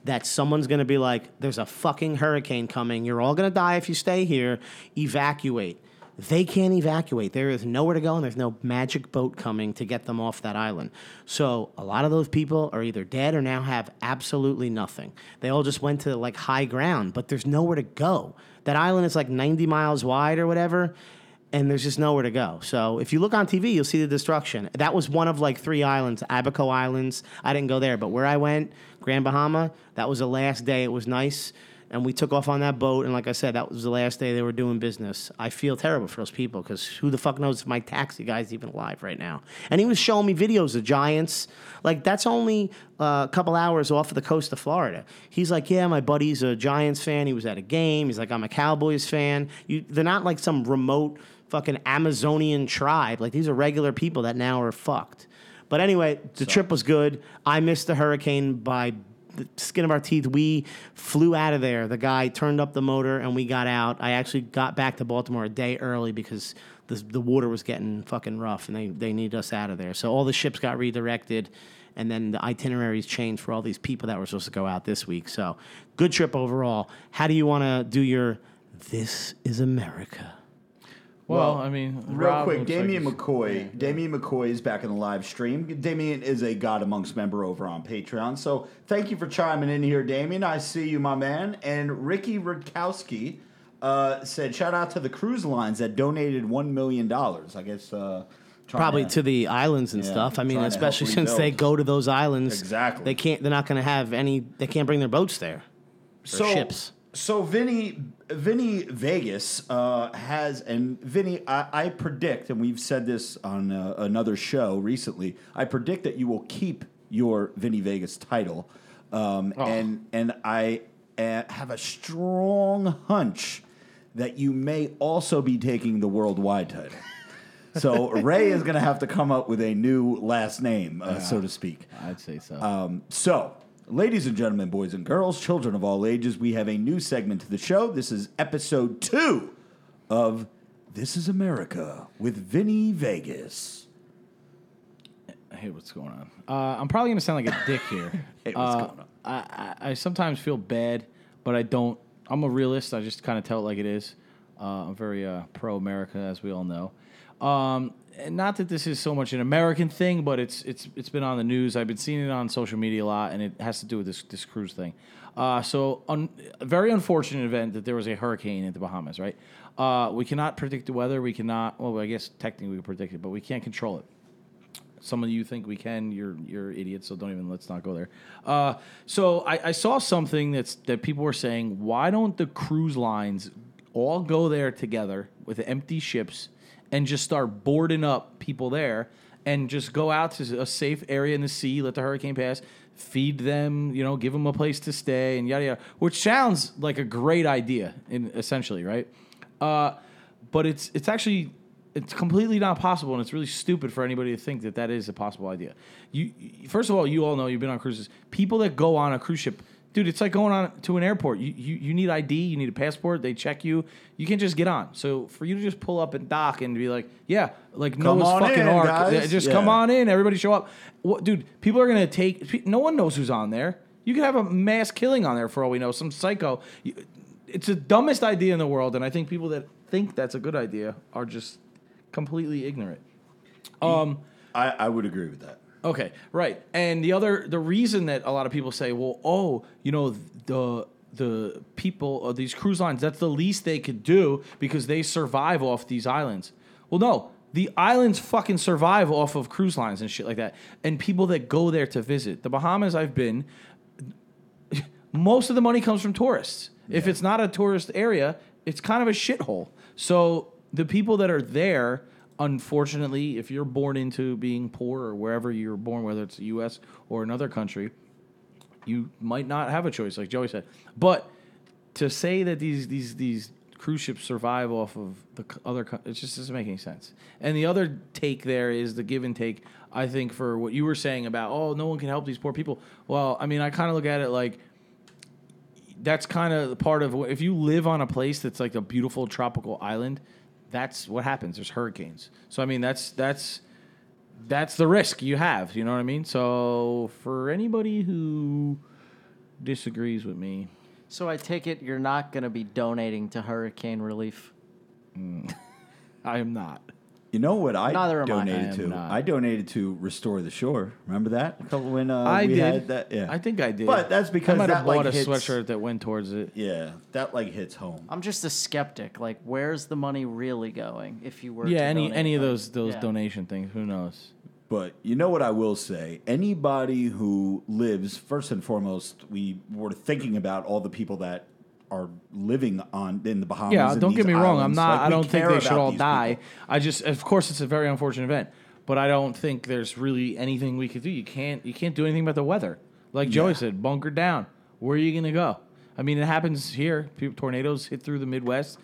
that someone's going to be like, "There's a fucking hurricane coming. You're all going to die if you stay here. Evacuate." They can't evacuate. There is nowhere to go, and there's no magic boat coming to get them off that island. So a lot of those people are either dead or now have absolutely nothing. They all just went to like high ground, but there's nowhere to go. That island is like 90 miles wide or whatever, and there's just nowhere to go. So if you look on TV, you'll see the destruction. That was one of like three islands, Abaco Islands. I didn't go there, but where I went, Grand Bahama, that was the last day. It was nice. And we took off on that boat, and like I said, that was the last day they were doing business. I feel terrible for those people because who the fuck knows if my taxi guy's even alive right now? And he was showing me videos of giants. Like that's only uh, a couple hours off of the coast of Florida. He's like, yeah, my buddy's a Giants fan. He was at a game. He's like, I'm a Cowboys fan. You, they're not like some remote fucking Amazonian tribe. Like these are regular people that now are fucked. But anyway, the trip was good. I missed the hurricane by the skin of our teeth. We flew out of there. The guy turned up the motor and we got out. I actually got back to Baltimore a day early because the, the water was getting fucking rough and they, they needed us out of there. So all the ships got redirected and then the itineraries changed for all these people that were supposed to go out this week. So good trip overall. How do you want to do your This is America? Well, I mean, Real Rob quick, looks like Damian he's- McCoy. Damian McCoy is back in the live stream. Damian is a God Amongst member over on Patreon. So thank you for chiming in here, Damian. I see you, my man. And Ricky Rudkowski uh, said, shout out to the cruise lines that donated $1 million. I guess. Uh, Probably to the islands and Yeah, stuff. I mean, trying to help especially since they go to those islands. Exactly. They can't. They're not going to have any. They can't bring their boats there. so, ships. So Vinny, Vinny Vegas uh, has, and Vinny, I, I predict, and we've said this on uh, another show recently. I predict that you will keep your Vinny Vegas title, um, and and I uh, have a strong hunch that you may also be taking the worldwide title. So Ray is going to have to come up with a new last name, uh, so to speak. I'd say so. Um, so, ladies and gentlemen, boys and girls, children of all ages, we have a new segment to the show. This is episode two of This is America with Vinny Vegas. hey, what's going on? Uh, I'm probably gonna sound like a dick here. Hey, what's Uh, going on? I, I, I sometimes feel bad, but I don't. I'm a realist. I just kind of tell it like it is. Uh, I'm very uh, pro America, as we all know. Um, and not that this is so much an American thing, but it's it's it's been on the news. I've been seeing it on social media a lot, and it has to do with this this cruise thing. Uh, so, un, a very unfortunate event that there was a hurricane in the Bahamas. Right? Uh, we cannot predict the weather. We cannot. Well, I guess technically we can predict it, but we can't control it some of you think we can. You're you're idiots, so don't even let's not go there. Uh, so I, I saw something that's that people were saying. Why don't the cruise lines all go there together with empty ships and just start boarding up people there and just go out to a safe area in the sea, let the hurricane pass, feed them, you know, give them a place to stay, and yada yada. Which sounds like a great idea, in essentially, right? Uh, but it's it's actually it's completely not possible, and it's really stupid for anybody to think that that is a possible idea. You first of all, you all know you've been on cruises. People that go on a cruise ship, dude, it's like going on to an airport. You you, you need ID, you need a passport. They check you. You can't just get on. So for you to just pull up and dock and be like, yeah, like Come Noah's fucking in, ark, guys. just Yeah. come on in. Everybody show up. What, dude? People are gonna take. pe- No one knows who's on there. You could have a mass killing on there for all we know. Some psycho. You- It's the dumbest idea in the world, and I think people that think that's a good idea are just completely ignorant. Um, I, I would agree with that. Okay, right. And the other, the reason that a lot of people say, well, oh, you know, the the people of these cruise lines, that's the least they could do because they survive off these islands. Well, no, The islands fucking survive off of cruise lines and shit like that, and people that go there to visit. The Bahamas, I've been. Most of the money comes from tourists. If it's not a tourist area, it's kind of a shithole. So the people that are there, unfortunately, if you're born into being poor or wherever you're born, whether it's the U.S. or another country, you might not have a choice, like Joey said. But to say that these these these cruise ships survive off of the other, it just doesn't make any sense. And the other take there is the give and take. I think for what you were saying about oh no one can help these poor people. Well, I mean I kind of look at it like that's kind of part of if you live on a place that's like a beautiful tropical island, that's what happens. There's hurricanes. So I mean that's that's that's the risk you have. You know what I mean? So for anybody who disagrees with me, So I take it you're not going to be donating to hurricane relief. Mm. I am not. You know what I Neither am I. donated I to? not. I donated to Restore the Shore. Remember that? A couple when uh, I we did. had that. Yeah, I think I did. But that's because I might that have bought like a hits, sweatshirt that went towards it. Yeah, that like hits home. I'm just a skeptic. Like, where's the money really going if you were Yeah, to any donate any of those those Yeah. donation things. Who knows? But you know what I will say? Anybody who lives, first and foremost, we were thinking about all the people that are living on in the Bahamas. Yeah, don't get me wrong. I'm not. Like, I don't think they should all die. people. I just, of course, it's a very unfortunate event, but I don't think there's really anything we could do. You can't. You can't do anything about the weather. Like Joey Yeah. said, bunker down. Where are you gonna go? I mean, it happens here. People, tornadoes hit through the Midwest.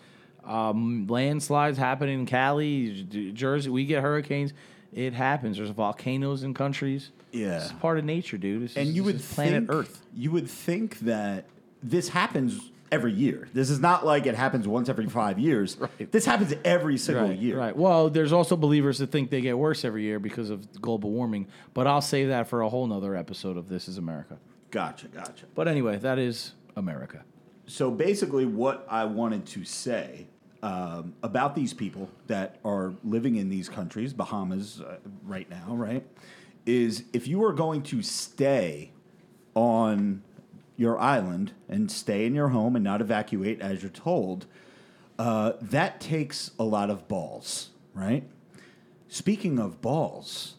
Um, landslides happen in Cali, Jersey. We get hurricanes. It happens. There's volcanoes in countries. Yeah. it's part of nature, dude. It's and just- you this would is planet think, Earth. You would think that this happens every year. This is not like it happens once every five years. Right. This happens every single right, year. Right. Well, there's also believers that think they get worse every year because of global warming, but I'll save that for a whole nother episode of This is America. Gotcha, gotcha. But anyway, that is America. So basically, what I wanted to say um, about these people that are living in these countries, Bahamas uh, right now, right, is if you are going to stay on your island and stay in your home and not evacuate as you're told, uh, that takes a lot of balls, right? Speaking of balls,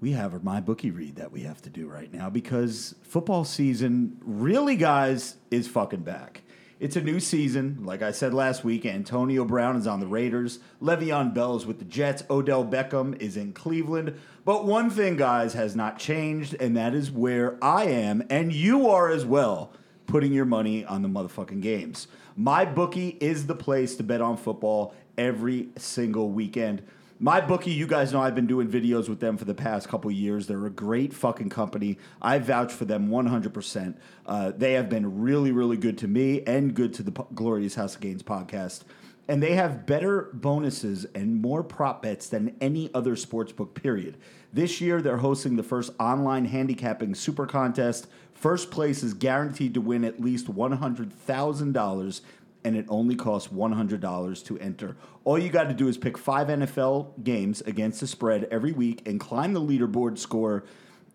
we have my bookie read that we have to do right now because football season really guys is fucking back. It's a new season. Like I said last week, Antonio Brown is on the Raiders. Le'Veon Bell is with the Jets. Odell Beckham is in Cleveland. But one thing, guys, has not changed, and that is where I am, and you are as well, putting your money on the motherfucking games. My bookie is the place to bet on football every single weekend. My bookie, you guys know I've been doing videos with them for the past couple years. They're a great fucking company. I vouch for them 100%. Uh, they have been really, really good to me and good to the P- Glorious House of Gains podcast. And they have better bonuses and more prop bets than any other sports book, period. This year, they're hosting the first online handicapping super contest. First place is guaranteed to win at least $100,000 and it only costs $100 to enter. All you got to do is pick five NFL games against the spread every week and climb the leaderboard score,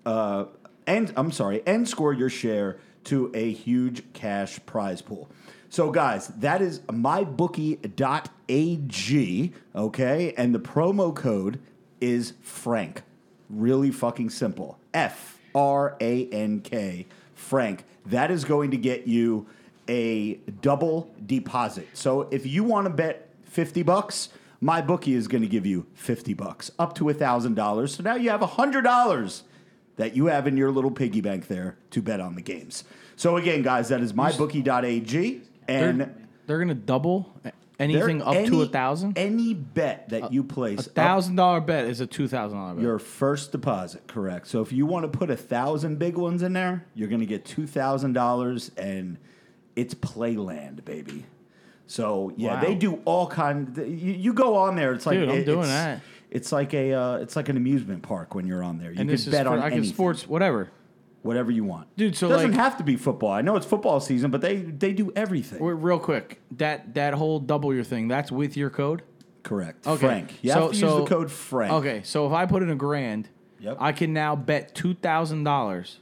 uh, and I'm sorry, and score your share to a huge cash prize pool. So, guys, that is mybookie.ag, okay? And the promo code is Frank. Really fucking simple. F R A N K, Frank. That is going to get you a double deposit. So if you want to bet 50 bucks, my bookie is going to give you 50 bucks, up to $1,000. So now you have $100 that you have in your little piggy bank there to bet on the games. So again, guys, that is mybookie.ag and They're, they're gonna double anything up to any- a thousand. Any bet that you place A thousand dollar bet is a two thousand dollar bet. your first deposit, correct. So if you want to put a thousand big ones in there, you're going to get two thousand dollars, and it's playland, baby. So yeah, Wow. they do all kind. You, you go on there, it's like Dude, I'm it- doing it's, that. It's like a uh, it's like an amusement park when you're on there. You and can bet for, on I can sports whatever. whatever you want, Dude, so, it doesn't like- have to be football. I know it's football season, but they they do everything. Real quick, that that whole double your thing. That's with your code. correct, Okay. Frank. You So- have to so- use the code Frank. Okay, so if I put in a grand, Yep. I can now bet two thousand dollars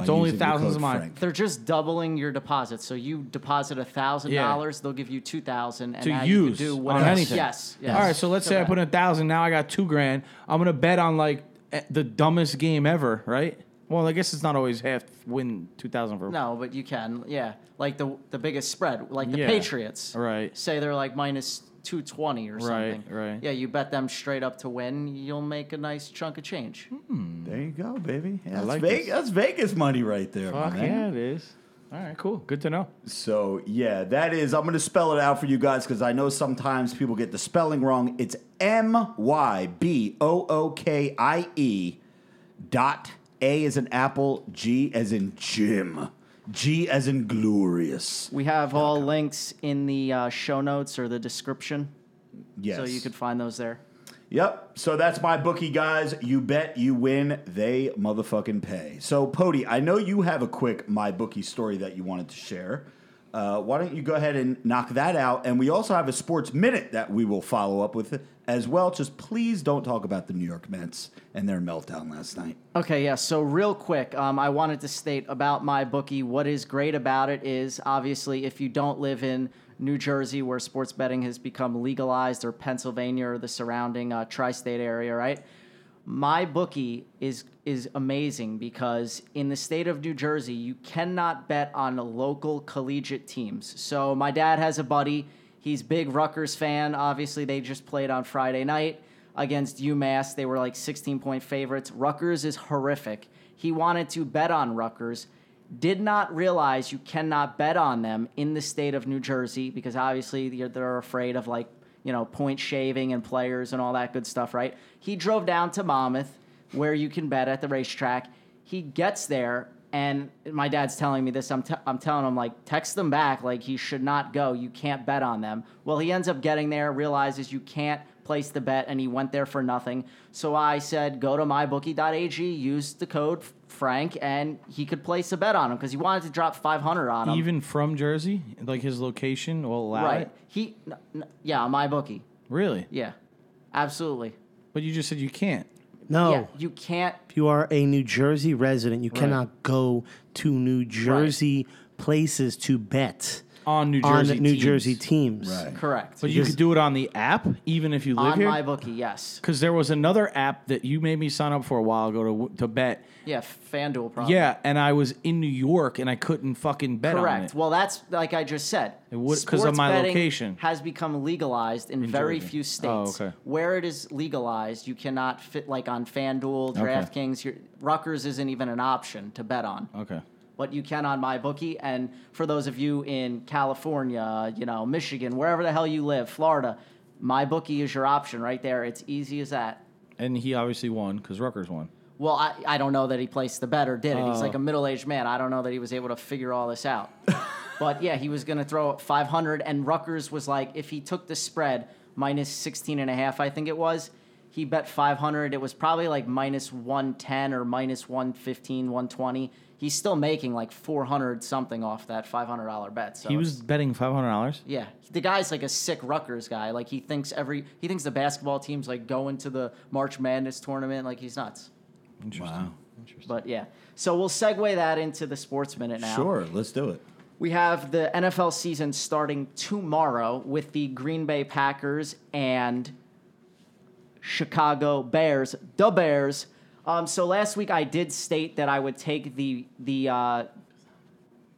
It's only thousands code of mine. Frank. They're just doubling your deposit. So you deposit a thousand dollars, they'll give you two thousand, and to now you use can do on whatever. anything. Yes, yes. All right, so let's say I put in a thousand. Now I got two grand. I'm gonna bet on like eh, the dumbest game ever, right? Well, I guess it's not always half win two thousand for. No, but you can. Yeah, like the the biggest spread, like the Yeah. Patriots. Right. Say they're like minus two twenty or Right, something. right. Yeah, you bet them straight up to win. You'll make a nice chunk of change. Hmm. There you go, baby. Yeah, that's, like Vegas, this. that's Vegas money right there. Fuck man. yeah, it is. All right, cool. Good to know. So yeah, that is. I'm gonna spell it out for you guys because I know sometimes people get the spelling wrong. It's M Y B O O K I E dot A as an apple, G as in Jim, G as in glorious. We have all links in the uh, show notes or the description, Yes. so you could find those there. Yep. So that's my bookie, guys. You bet, you win, they motherfucking pay. So, Pody, I know you have a quick my bookie story that you wanted to share. Uh, why don't you go ahead and knock that out? And we also have a sports minute that we will follow up with as well. Just please don't talk about the New York Mets and their meltdown last night. Okay, yeah. So real quick, um, I wanted to state about my bookie. What is great about it is obviously if you don't live in New Jersey, where sports betting has become legalized, or Pennsylvania or the surrounding uh, tri-state area, right? My bookie is is amazing because in the state of New Jersey, you cannot bet on local collegiate teams. So my dad has a buddy. He's big Rutgers fan. Obviously, they just played on Friday night against UMass. They were like 16 point favorites. Rutgers is horrific. He wanted to bet on Rutgers. Did not realize you cannot bet on them in the state of New Jersey because obviously they're, afraid of like you know, point shaving and players and all that good stuff, right? He drove down to Monmouth, where you can bet at the racetrack. He gets there, and my dad's telling me this. I'm, t- I'm telling him, like, text them back, like, he should not go. You can't bet on them. Well, he ends up getting there, realizes you can't place the bet, and he went there for nothing. So I said, go to mybookie.ag, use the code Frank, and he could place a bet on him because he wanted to drop 500 on him. Even from Jersey, like his location will allow right. it. He, n- n- yeah, my bookie. Really? Yeah, absolutely. But you just said you can't. No. Yeah, you can't. If you are a New Jersey resident, you cannot go to New Jersey places to bet On New on Jersey New teams. Jersey teams. Right. Correct. But you could do it on the app, even if you live on here. my bookie, yes. Because there was another app that you made me sign up for a while ago to to bet. Yeah, FanDuel probably. Yeah, and I was in New York and I couldn't fucking bet on Correct. it. Well, that's like I just said. It would- 'cause of Sports my betting location. Has become legalized in, very Jersey. few oh, states. Oh, okay. Where it is legalized, you cannot fit like on FanDuel, DraftKings. Your, Rutgers isn't even an option to bet on. Okay. But you can on my bookie. And for those of you in California, you know, Michigan, wherever the hell you live, Florida, my bookie is your option right there. It's easy as that. And he obviously won because Rutgers won. Well, I, I don't know that he placed the bet or did it. He's Oh. like a middle aged man. I don't know that he was able to figure all this out. but yeah, he was going to throw 500, and Rutgers was like, if he took the spread, minus 16 and a half, I think it was, he bet 500. It was probably like minus 110 or minus 115, 120. He's still making like 400 something off that $500 bet. So He was betting five hundred dollars. yeah, the guy's like a sick Rutgers guy. Like he thinks every he thinks the basketball team's like going to the March Madness tournament. Like he's nuts. Interesting. Wow. Interesting. But yeah, so we'll segue that into the sports minute now. Sure, let's do it. We have the NFL season starting tomorrow with the Green Bay Packers and Chicago Bears, the Bears. Um, so last week I did state that I would take the the uh,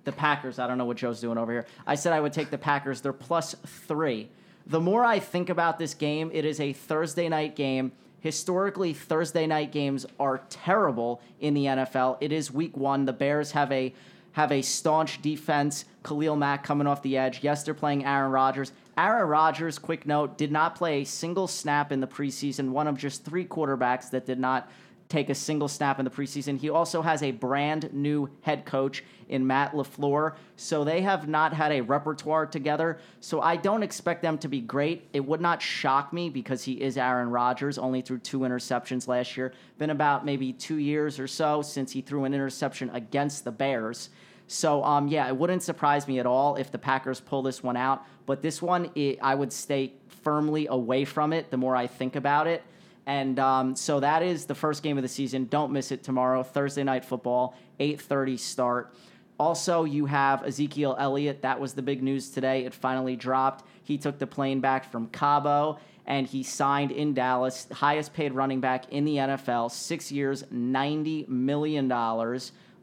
the Packers. I don't know what Joe's doing over here. I said I would take the Packers. They're plus three. The more I think about this game, it is a Thursday night game. Historically, Thursday night games are terrible in the NFL. It is week one. The Bears have a have a staunch defense. Khalil Mack coming off the edge. Yes, they're playing Aaron Rodgers. Aaron Rodgers, quick note, did not play a single snap in the preseason. One of just three quarterbacks that did not take a single snap in the preseason. He also has a brand new head coach in Matt LaFleur. So they have not had a repertoire together. So I don't expect them to be great. It would not shock me because he is Aaron Rodgers, only threw two interceptions last year. Been about maybe two years or so since he threw an interception against the Bears. So um, yeah, it wouldn't surprise me at all if the Packers pull this one out. But this one, it, I would stay firmly away from it the more I think about it. And um, so that is the first game of the season. Don't miss it tomorrow, Thursday night football, 8:30 start. Also, you have Ezekiel Elliott. That was the big news today. It finally dropped. He took the plane back from Cabo and he signed in Dallas, highest paid running back in the NFL, six years, $90 million.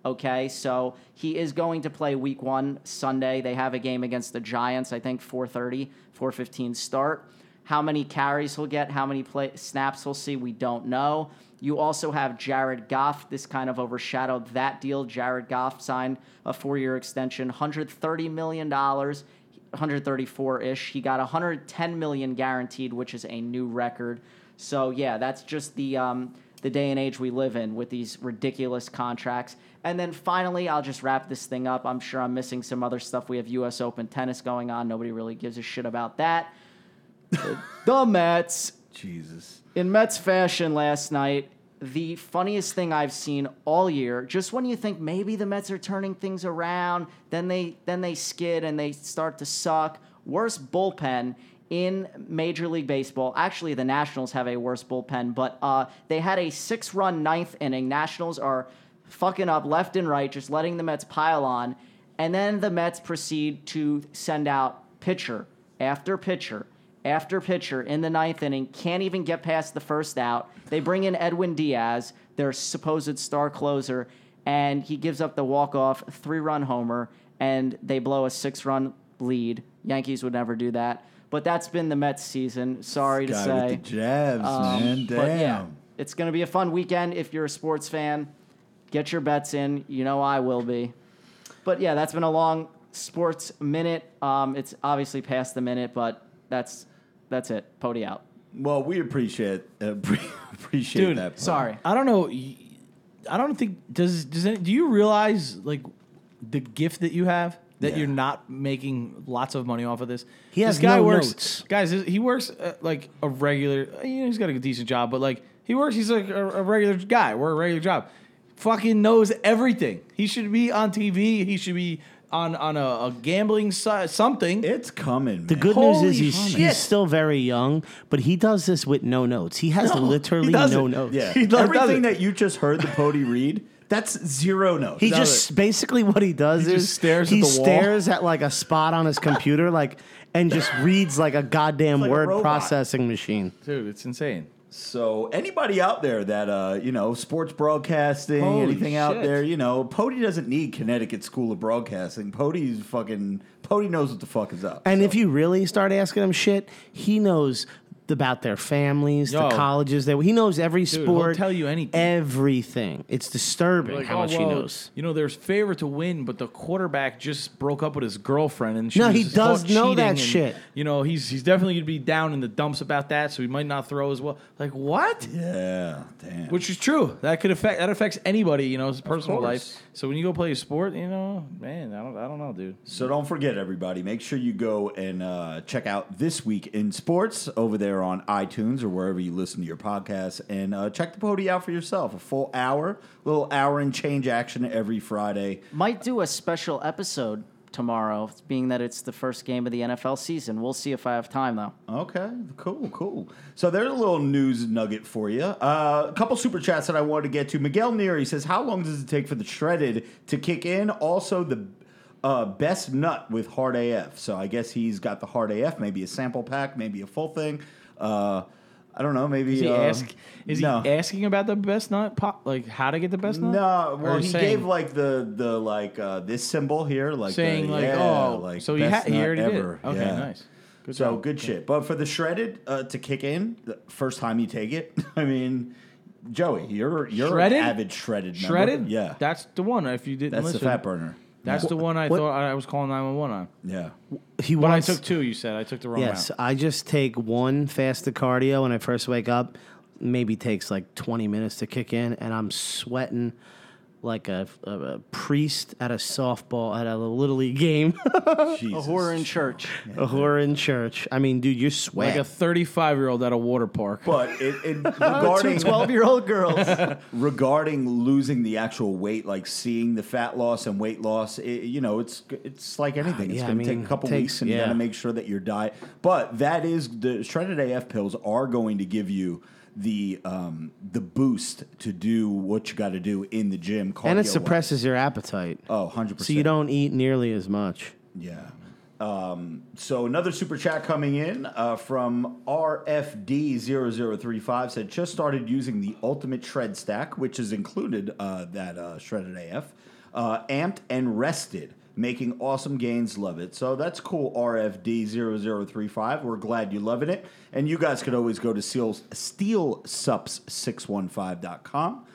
Okay, so he is going to play week one Sunday. They have a game against the Giants, I think 4:30, 4:15 start. How many carries he'll get, how many play, snaps he'll see, we don't know. You also have Jared Goff. This kind of overshadowed that deal. Jared Goff signed a four-year extension, $130 million, 134-ish. He got 110 million guaranteed, which is a new record. So yeah, that's just the um, the day and age we live in with these ridiculous contracts. And then finally, I'll just wrap this thing up. I'm sure I'm missing some other stuff. We have U.S. Open tennis going on. Nobody really gives a shit about that. The Mets Jesus. in Mets fashion last night, the funniest thing I've seen all year. Just when you think maybe the Mets are turning things around, then they then they skid and they start to suck. Worst bullpen in Major League Baseball. Actually, the Nationals have a worse bullpen, but uh, they had a six-run ninth inning. Nationals are fucking up left and right, just letting the Mets pile on, and then the Mets proceed to send out pitcher after pitcher after pitcher in the ninth inning, can't even get past the first out. They bring in Edwin Diaz, their supposed star closer, and he gives up the walk-off three-run homer, and they blow a six-run lead. Yankees would never do that. But that's been the Mets season. Sorry to say. with the jabs, Um, man. Damn. But yeah, it's going to be a fun weekend if you're a sports fan. Get your bets in. You know I will be. But yeah, that's been a long sports minute. Um, it's obviously past the minute, but that's that's it. Pody out. Well, we appreciate uh, appreciate Dude, that. part. Sorry. I don't know. I don't think does does any, do you realize like the gift that you have that Yeah. you're not making lots of money off of this. He has this guy no works, notes. Guys, he works uh, like a regular. You know, he's got a decent job, but like he works. He's like a, a regular guy. Work a regular job. Fucking knows everything. He should be on TV. He should be on on a, a gambling site. Something. It's coming. The man. good Holy news is he's, shit. he's still very young, but he does this with no notes. He has literally doesn't. no notes. Yeah. He does- Everything does it. that you just heard the Pody read, that's zero notes. He just basically what he does He is just stares at he the wall. stares at like a spot on his computer, like and just reads like a goddamn like a word robot. processing machine. Dude, it's insane. So anybody out there that uh, you know, sports broadcasting, Holy anything out there, you know, Pody doesn't need Connecticut School of Broadcasting. Pody's fucking Pody knows what the fuck is up. And So- if you really start asking him shit, he knows about their families, Yo. the colleges. That he knows every Dude, sport. he'll tell you anything. Everything. It's disturbing Like, how oh, much he knows. You know, there's favorite to win, but the quarterback just broke up with his girlfriend, and she No, was he just does know that and, shit. You know, he's he's definitely gonna be down in the dumps about that, so he might not throw as well. Like what? yeah, damn. Which is true. That could affect that affects anybody, you know, his personal life. So when you go play a sport, you know, man, I don't I don't know, dude. So don't forget, everybody. Make sure you go and uh, check out this week in sports over there on iTunes or wherever you listen to your podcasts, and uh, check the Pody out for yourself. A full hour, little hour and change action every Friday. Might do a special episode tomorrow, being that it's the first game of the NFL season. We'll see if I have time though. Okay, cool, cool. So there's a little news nugget for you. Uh, a couple super chats that I wanted to get to. Miguel Neary says, "How long does it take for the shredded to kick in?" Also, the uh, best nut with hard AF. So I guess he's got the hard AF, maybe a sample pack, maybe a full thing. Uh, I don't know. Maybe Is he uh, ask is no. he asking about the best nut pop like how to get the best nut? No, well, he saying- gave like the the like uh, this symbol here, like saying the, like yeah, oh like so he had he already ever. did. Okay, Yeah. nice. Good so job. good shit. But for the shredded uh, to kick in, the first time you take it, I mean, Joey, you're you're Shredded? an avid shredded. member. Shredded? yeah, That's the one. If you didn't that's listen, the fat burner. That's yeah. the one I What- thought I was calling 911 on. yeah. He But I wants, took two, you said. I took the wrong Yes, amount. I just take one fasted cardio when I first wake up. Maybe takes like 20 minutes to kick in, and I'm sweating like a, a, a priest at a softball at a little league game. A Jesus. whore in church. a whore in church. I mean, dude, you're Like a 35 year old at a water park. But it, it, regarding 12 year old girls. regarding losing the actual weight, like seeing the fat loss and weight loss, it, you know, it's it's like anything. It's Yeah, I going to take a couple takes- weeks, and you yeah. got to make sure that your diet. But that is the shredded AF pills are going to give you the um, the boost to do what you got to do in the gym. and it suppresses your appetite. Oh, 100 percent. So you don't eat nearly as much. Yeah. Um, so another super chat coming in uh, from RFD0035 said just started using the Ultimate Shred Stack, which has included uh, that uh, shredded AF, uh, amped and rested, making awesome gains. Love it. So that's cool. RFD0035. We're glad you're loving it, and you guys could always go to Steel, SteelSups615.com.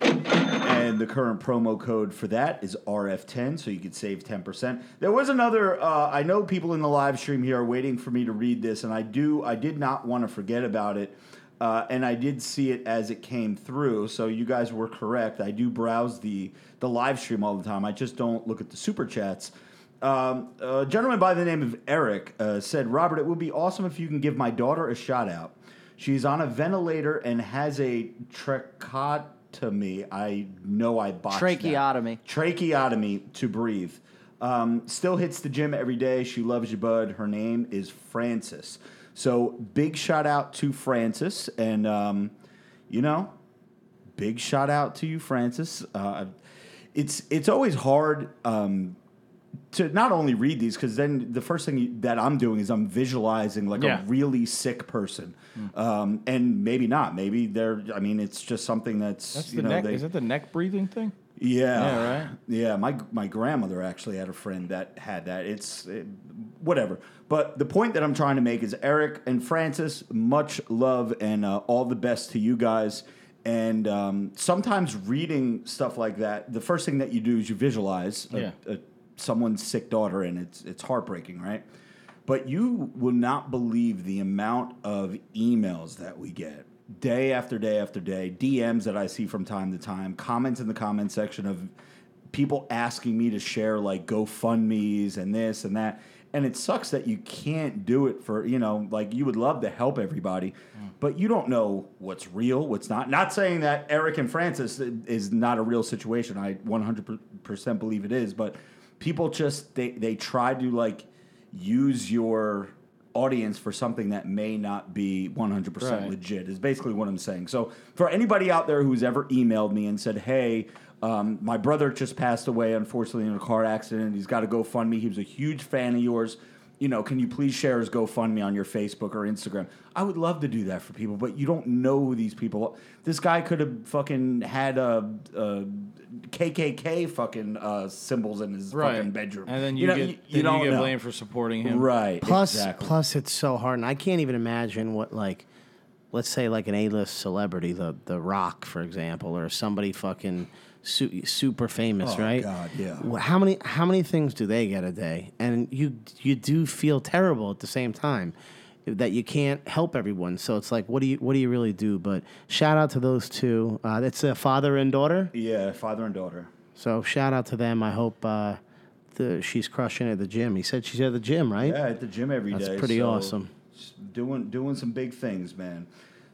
And the current promo code for that is RF10, so you could save 10%. There was another, uh, I know people in the live stream here are waiting for me to read this, and I do, I did not want to forget about it. Uh, and I did see it as it came through, so you guys were correct. I do browse the, the live stream all the time. I just don't look at the super chats. Um, a gentleman by the name of Eric uh, said, Robert, it would be awesome if you can give my daughter a shout out. She's on a ventilator and has a tracheotomy. I know I botched that. Tracheotomy. Tracheotomy to breathe. Um, still hits the gym every day. She loves you, bud. Her name is Frances. So big shout out to Francis, and um, you know, big shout out to you, Francis. Uh, it's it's always hard um, to not only read these because then the first thing you, that I'm doing is I'm visualizing like Yeah. a really sick person, um, and maybe not. Maybe they're. I mean, it's just something that's, That's you the know neck. they, is it the neck breathing thing? yeah. Yeah, right. Yeah, my my grandmother actually had a friend that had that. It's it, whatever. But the point that I'm trying to make is Eric and Francis, much love and uh, all the best to you guys. And um, sometimes reading stuff like that, the first thing that you do is you visualize a, Yeah. a, someone's sick daughter, and it's it's heartbreaking, right? But you will not believe the amount of emails that we get day after day after day, DMs that I see from time to time, comments in the comment section of people asking me to share like GoFundMe's and this and that. And it sucks that you can't do it for, you know, like you would love to help everybody, mm. but you don't know what's real, what's not. Not saying that Eric and Francis is not a real situation. I 100% believe it is, but people just, they, they try to like use your audience for something that may not be 100% Right. legit is basically what I'm saying. So for anybody out there who's ever emailed me and said, "Hey, um, my brother just passed away, unfortunately, in a car accident. He's got to GoFundMe. He was a huge fan of yours. You know, can you please share his GoFundMe on your Facebook or Instagram? I would love to do that for people, but you don't know who these people. This guy could have fucking had a, a KKK fucking uh, symbols in his fucking bedroom, And then you, know, get, you, then you don't you get know. blamed for supporting him. right? Plus, exactly. plus, it's so hard, and I can't even imagine what like, let's say like an A-list celebrity, the the Rock, for example, or somebody fucking su- super famous, Oh, right? God, yeah. How many how many things do they get a day? And you you do feel terrible at the same time that you can't help everyone. So it's like, what do you what do you really do? But shout out to those two. Uh, it's a father and daughter. yeah, father and daughter. So shout out to them. I hope. Uh, the, she's crushing at the gym. He said she's at the gym, right? Yeah, at the gym every day. That's pretty so awesome. Doing doing some big things, man.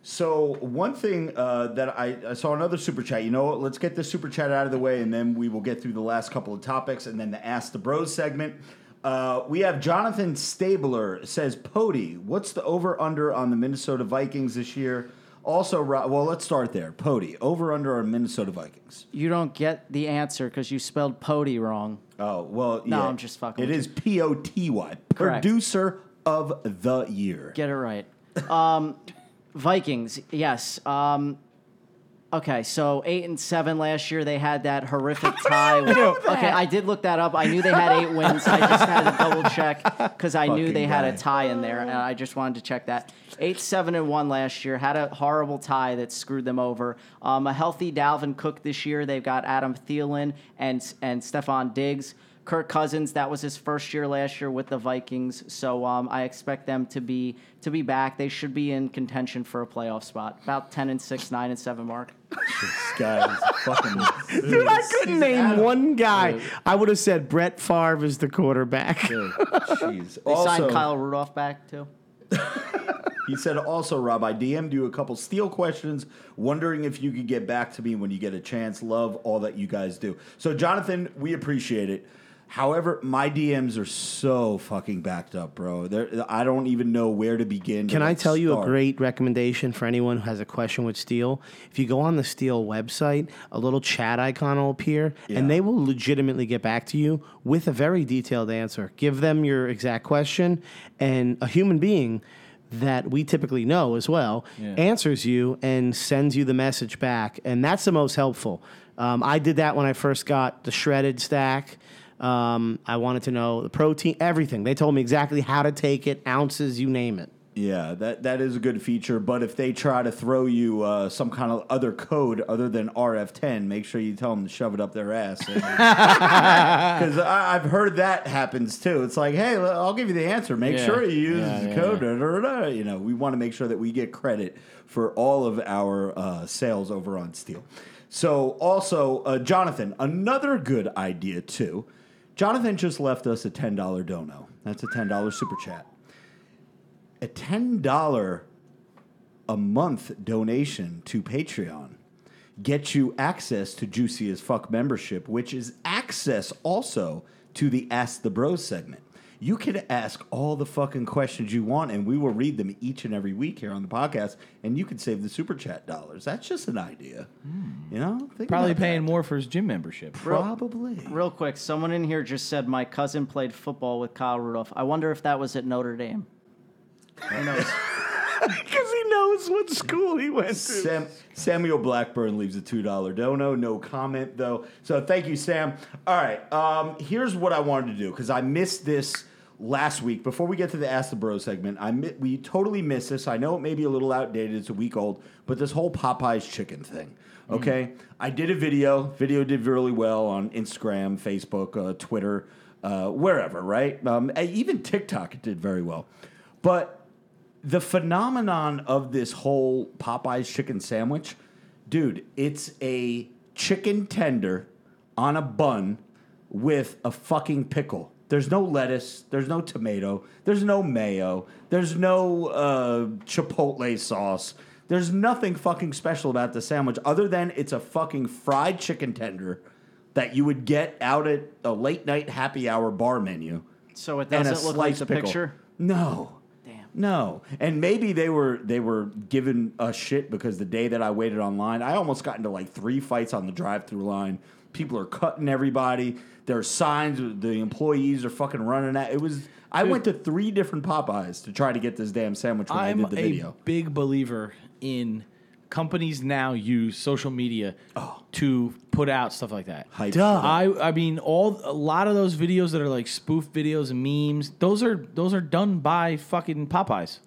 So one thing uh, that I, I saw another super chat. You know what? Let's get this super chat out of the way, and then we will get through the last couple of topics, and then the Ask the Bros segment. Uh, we have Jonathan Stabler says, "Pody, what's the over under on the Minnesota Vikings this year?" Also, well, let's start there. Pody, over under on Minnesota Vikings. You don't get the answer because you spelled Pody wrong. Oh well, No, yeah. I'm just fucking It is P O T Y, producer of the year. Get it right. Um, Vikings, yes. Um, okay, so eight and seven last year. They had that horrific tie. With, okay, I did look that up. I knew they had eight wins. I just had to double check because I knew Fucking they had guy. a tie in there, and I just wanted to check that. Eight seven and one last year. Had a horrible tie that screwed them over. Um, a healthy Dalvin Cook this year. They've got Adam Thielen and and Stefon Diggs. Kirk Cousins, that was his first year last year with the Vikings, so um, I expect them to be to be back. They should be in contention for a playoff spot, about ten and six, nine and seven mark. This guy is fucking. Dude, I couldn't name one guy. I would have said Brett Favre is the quarterback. Jeez. They signed Kyle Rudolph back too. he said, also, Rob, I DM'd you a couple steel questions, wondering if you could get back to me when you get a chance. Love all that you guys do. So, Jonathan, we appreciate it. However, my DMs are so fucking backed up, bro. They're, I don't even know where to begin. to, Can I tell you a great recommendation for anyone who has a question with Steel? If you go on the Steel website, a little chat icon will appear, Yeah. and they will legitimately get back to you with a very detailed answer. Give them your exact question, and a human being that we typically know as well answers you and sends you the message back, and that's the most helpful. Um, I did that when I first got the shredded stack. Um, I wanted to know the protein, everything. They told me exactly how to take it, ounces, you name it. Yeah, that that is a good feature. But if they try to throw you uh, some kind of other code other than RF10, make sure you tell them to shove it up their ass. Because I've heard that happens too. It's like, hey, I'll give you the answer. Make Yeah. sure you use Yeah, the yeah, code. da, da, da. You know, we want to make sure that we get credit for all of our uh, sales over on Steel. So, also, uh, Jonathan, another good idea too. Jonathan just left us a ten dollar dono. That's a ten dollar super chat a ten dollar a month donation to Patreon gets you access to Juicy as Fuck membership, which is access also to the Ask the Bros segment. You can ask all the fucking questions you want, and we will read them each and every week here on the podcast. And you can save the super chat dollars. That's just an idea, you know. Think Probably about paying that. more for his gym membership. Probably. Real quick, someone in here just said my cousin played football with Kyle Rudolph. I wonder if that was at Notre Dame. Who knows? Because he knows what school he went to. Sam, Samuel Blackburn leaves a two dollar dono. No comment though. So thank you, Sam. All right. Um, here's what I wanted to do because I missed this last week. Before we get to the Ask the Bro segment, I mi- we totally missed this. I know it may be a little outdated. It's a week old, but this whole Popeyes chicken thing. Okay, I did a video. Video did really well on Instagram, Facebook, uh, Twitter, uh, wherever. Right? Um, even TikTok it did very well, but the phenomenon of this whole Popeyes chicken sandwich, dude, it's a chicken tender on a bun with a fucking pickle. There's no lettuce, there's no tomato, there's no mayo, there's no uh, chipotle sauce. There's nothing fucking special about the sandwich other than it's a fucking fried chicken tender that you would get out at a late night happy hour bar menu So it and a doesn't look like sliced the pickle. picture. No. Damn. No. And maybe they were they were given a shit because the day that I waited online, I almost got into like three fights on the drive-through line. People are cutting everybody. There are signs. The employees are fucking running at. It was. I went to three different Popeyes to try to get this damn sandwich when I'm I did the a video. big believer in companies now use social media oh. to put out stuff like that. Hype Duh. I I mean all a lot of those videos that are like spoof videos and memes, those are those are done by fucking Popeyes.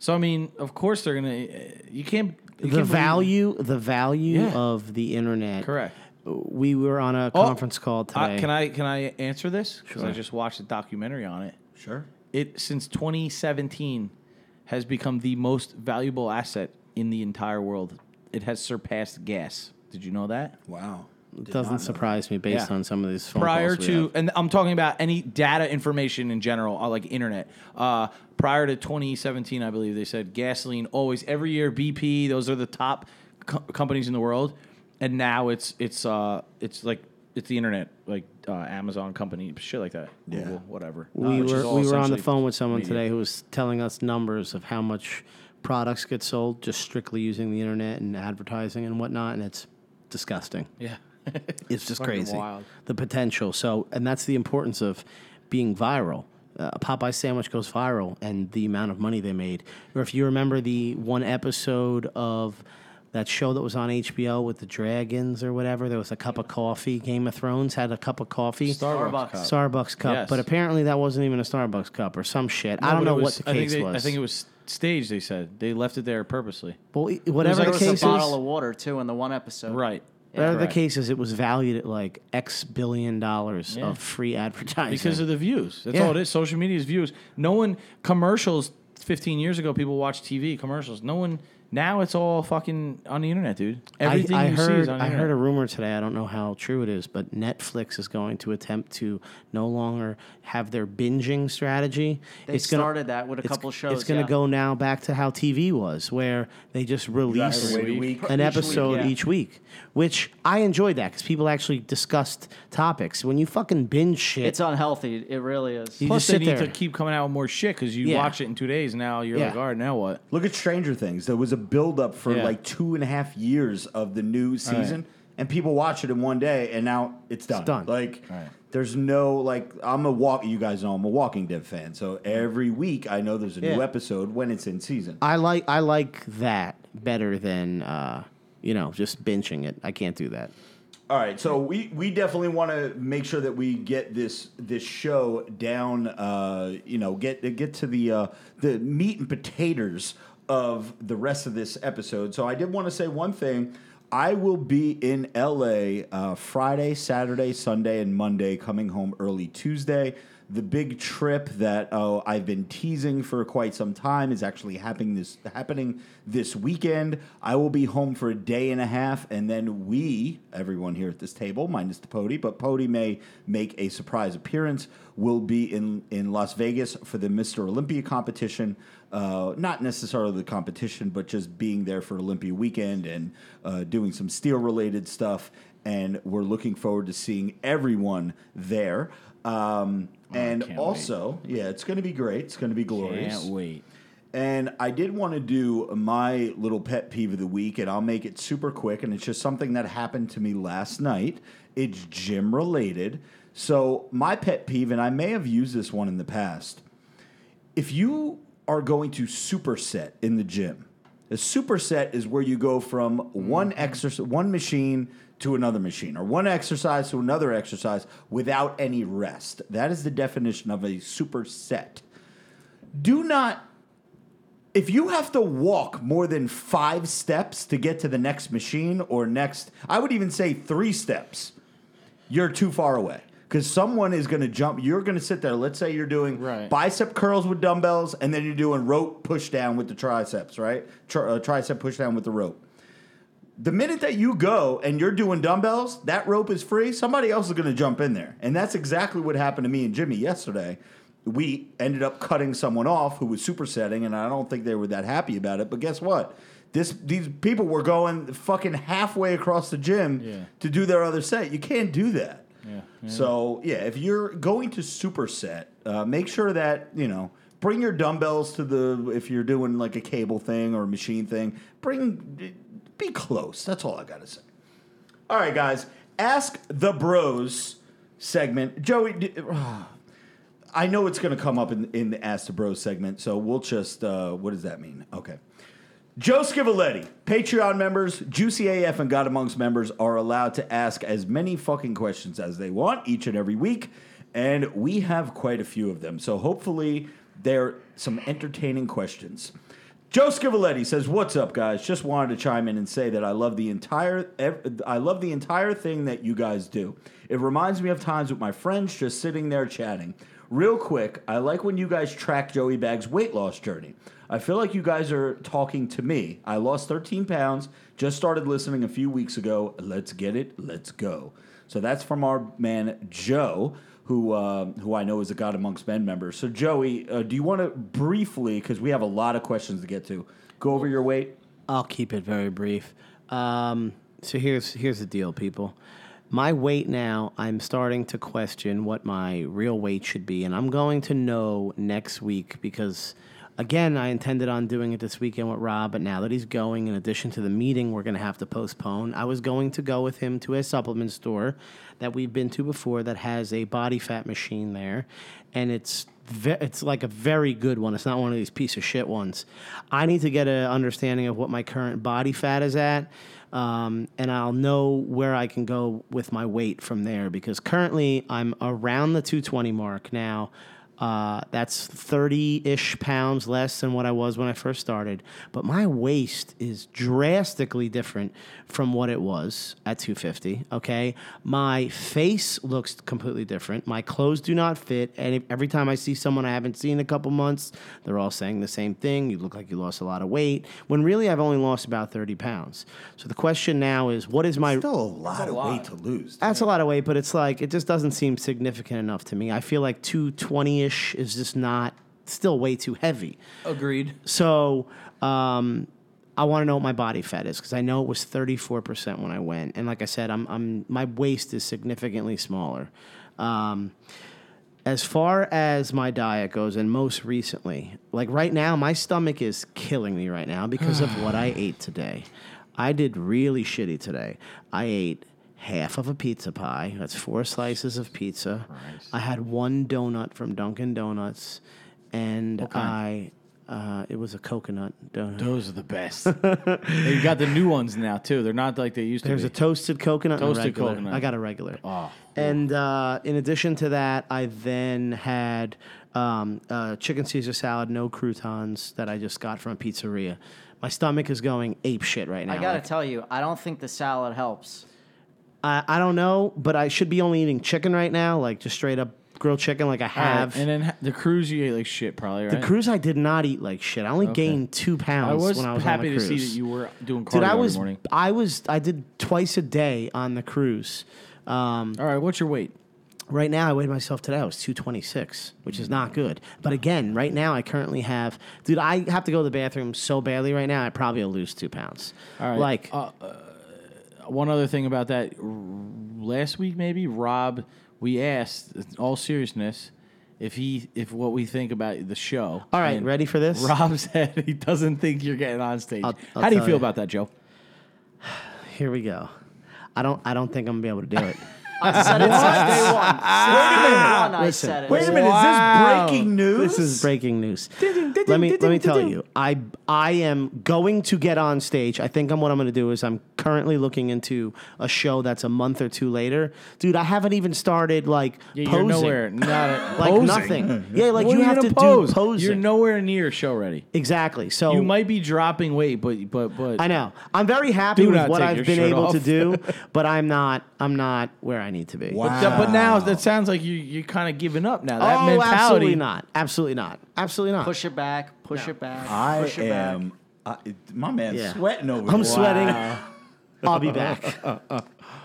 So I mean, of course they're gonna. Eh, you can't. You the can't believe- value, the value Yeah. of the internet. Correct. We were on a Oh, conference call today. Uh, can I can I answer this? Because I just watched a documentary on it. Sure. It since 2017 has become the most valuable asset in the entire world. It has surpassed gas. Did you know that? Wow. It doesn't surprise me based Yeah. on some of these phone prior calls we to have. and i'm talking about any data information in general uh, like internet uh, prior to 2017 i believe they said gasoline always every year bp those are the top co- companies in the world and now it's it's uh it's like it's the internet like uh, amazon company shit like that Yeah. Google, whatever we Uh, were we were on the phone with someone media. today who was telling us numbers of how much products get sold just strictly using the internet and advertising and whatnot, and it's disgusting. yeah It's just crazy. wild. The potential. So, and that's the importance of being viral. Uh, a Popeye sandwich goes viral, and the amount of money they made. Or if you remember the one episode of that show that was on HBO with the dragons or whatever, there was a cup of coffee. Game of Thrones had a cup of coffee. starbucks, Starbucks. cup. Starbucks cup, Yes. but apparently that wasn't even a Starbucks cup or some shit. I don't know it what the I think case they- was. i think it was staged they said they left it there purposely well, whatever like the There was case a bottle is, of water too in the one episode. right whatever the Correct. case is, it was valued at like X billion dollars Yeah. of free advertising. because of the views. That's Yeah. all it is. Social media's views. No one commercials 15 years ago, people watched TV commercials. No one now. It's all fucking on the internet, dude. Everything I, I you heard, see is on the I internet. heard a rumor today. I don't know how true it is, but Netflix is going to attempt to no longer have their binging strategy. They it's gonna, started that with a couple shows. It's going to yeah. go now back to how TV was, where they just release week. an Each episode week, yeah. each week, which I enjoyed that because people actually discussed topics. When you fucking binge shit, It's unhealthy. It really is. You Plus, just they need there. to keep coming out with more shit because you Yeah. watch it in two days. Now you're Yeah. like, all right, now what? Look at Stranger Things. There was a build up for Yeah. like two and a half years of the new season, and people watch it in one day, and now it's done. done. Like, Right. there's no like. I'm a walk. You guys know I'm a Walking Dead fan, so every week I know there's a new episode when it's in season. I like I like that better than uh, you know just benching it. I can't do that. All right, so we, we definitely want to make sure that we get this this show down. Uh, you know, get get to the uh, the meat and potatoes of the rest of this episode. So I did want to say one thing. I will be in LA uh, Friday, Saturday, Sunday, and Monday. Coming home early Tuesday. The big trip that uh, I've been teasing for quite some time is actually happening this happening this weekend. I will be home for a day and a half, and then we, everyone here at this table, minus the Pody, but Pody may make a surprise appearance. Will be in in Las Vegas for the Mr. Olympia competition. Uh, not necessarily the competition, but just being there for Olympia weekend and uh, doing some steel related stuff. And we're looking forward to seeing everyone there. Um, Oh, and can't also, yeah, it's going to be great. It's going to be glorious. Can't wait. And I did want to do my little pet peeve of the week, and I'll make it super quick. And it's just something that happened to me last night. It's gym related. So, my pet peeve, and I may have used this one in the past, if you are going to superset in the gym, a superset is where you go from one mm-hmm. exercise, one machine to another machine, or one exercise to another exercise without any rest. That is the definition of a superset. Do not if you have to walk more than five steps to get to the next machine or next, I would even say three steps, you're too far away. Because someone is going to jump. You're going to sit there. Let's say you're doing Right. bicep curls with dumbbells, and then you're doing rope push down with the triceps, right? Tri- uh, tricep push down with the rope. The minute that you go and you're doing dumbbells, that rope is free. Somebody else is going to jump in there, and that's exactly what happened to me and Jimmy yesterday. We ended up cutting someone off who was supersetting, and I don't think they were that happy about it. But guess what? This these people were going fucking halfway across the gym Yeah. to do their other set. You can't do that. So yeah, if you're going to superset, uh, make sure that you know bring your dumbbells to the if you're doing like a cable thing or a machine thing. Bring be close. That's all I gotta say. All right, guys. Ask the Bros segment. Joey, I know it's to come up in, in the Ask the Bros segment, so we'll just. Uh, what does that mean? Okay. Joe Scivoletti, Patreon members, Juicy AF, and God Amongst members are allowed to ask as many fucking questions as they want each and every week, and we have quite a few of them. So hopefully, they're some entertaining questions. Joe Scivoletti says, "What's up, guys? Just wanted to chime in and say that I love the entire I love the entire thing that you guys do. It reminds me of times with my friends just sitting there chatting. Real quick, I like when you guys track Joey Bag's weight loss journey. I feel like you guys are talking to me. I lost 13 pounds. Just started listening a few weeks ago. Let's get it. Let's go. So that's from our man Joe." Who, uh, who I know is a God Amongst Men member. So, Joey, uh, do you want to briefly, because we have a lot of questions to get to, go over your weight? I'll keep it very brief. Um, so here's here's the deal, people. My weight now, I'm starting to question what my real weight should be, and I'm going to know next week because, again, I intended on doing it this weekend with Rob, but now that he's going, in addition to the meeting, we're going to have to postpone. I was going to go with him to a supplement store that we've been to before that has a body fat machine there, and it's it's like a very good one. It's not one of these piece of shit ones. I need to get an understanding of what my current body fat is at, um, and I'll know where I can go with my weight from there. Because currently I'm around the 220 mark now. Uh, that's 30 ish pounds less than what I was when I first started. But my waist is drastically different from what it was at 250. Okay. My face looks completely different. My clothes do not fit. And every time I see someone I haven't seen in a couple months, they're all saying the same thing. You look like you lost a lot of weight. When really, I've only lost about 30 pounds. So the question now is what is my. Still a lot of weight to lose. That's a lot of weight, but it's like it just doesn't seem significant enough to me. I feel like 220 ish is just not still way too heavy. Agreed. So um, I want to know what my body fat is because I know it was 34% when I went, and like I said, I'm, I'm my waist is significantly smaller. Um, as far as my diet goes, and most recently, like right now, my stomach is killing me right now because of what I ate today. I did really shitty today. I ate half of a pizza pie. That's four slices of pizza. I had one donut from Dunkin' Donuts, and I. Uh, it was a coconut donut. Those are the best. you got the new ones now too. They're not like they used There's to a be. toasted coconut. and a Toasted regular. coconut. I got a regular. Oh, And uh, in addition to that, I then had um, uh, chicken Caesar salad, no croutons that I just got from a pizzeria. My stomach is going ape shit right now. I gotta Like, tell you, I don't think the salad helps. I, I don't know, but I should be only eating chicken right now, like just straight up grilled chicken, like I have. and then ha- the cruise you ate like shit, probably right. the cruise, I did not eat like shit. I only Okay. gained two pounds I was, when I was happy on the to cruise. see that you were doing cardio Dude, I every was, morning. I was, I did twice a day on the cruise. Um, All right, what's your weight? Right now, I weighed myself today. I was 226, which is not good. But again, right now, I currently have, dude, I have to go to the bathroom so badly right now, I probably will lose two pounds. All right. Like, uh, uh, one other thing about that, last week maybe Rob, we asked, in all seriousness, if he if what we think about the show. all right, And ready for this? Rob said he doesn't think you're getting on stage. I'll- I'll How do you tell feel you. about that, Joe? Here we go. I don't, I don't think I'm gonna be able to do it. I said it since day one. Ah. Since day one, I Listen, said it. Wait a minute, Wow. is this breaking news? This is breaking news. let me let me tell you. I I am going to get on stage. I think I'm what I'm going to do is I'm currently looking into a show that's a month or two later. Dude, I haven't even started like Yeah, posing. you're nowhere. Not a, like posing. nothing. Yeah, like What you are have gonna pose? do posing. You're nowhere near show ready. exactly. So You might be dropping weight, but but but I know. I'm very happy Do with not what take I've your been shirt able to do, but I'm not. I'm not where I need to be. Wow. But, but now that sounds like you you're kind of giving up now. That oh, mentality. absolutely not. Absolutely not. Absolutely not. Push it back. Push it back. I push it back. am. I, my man's Yeah. sweating over I'm here. sweating. I'll be back. All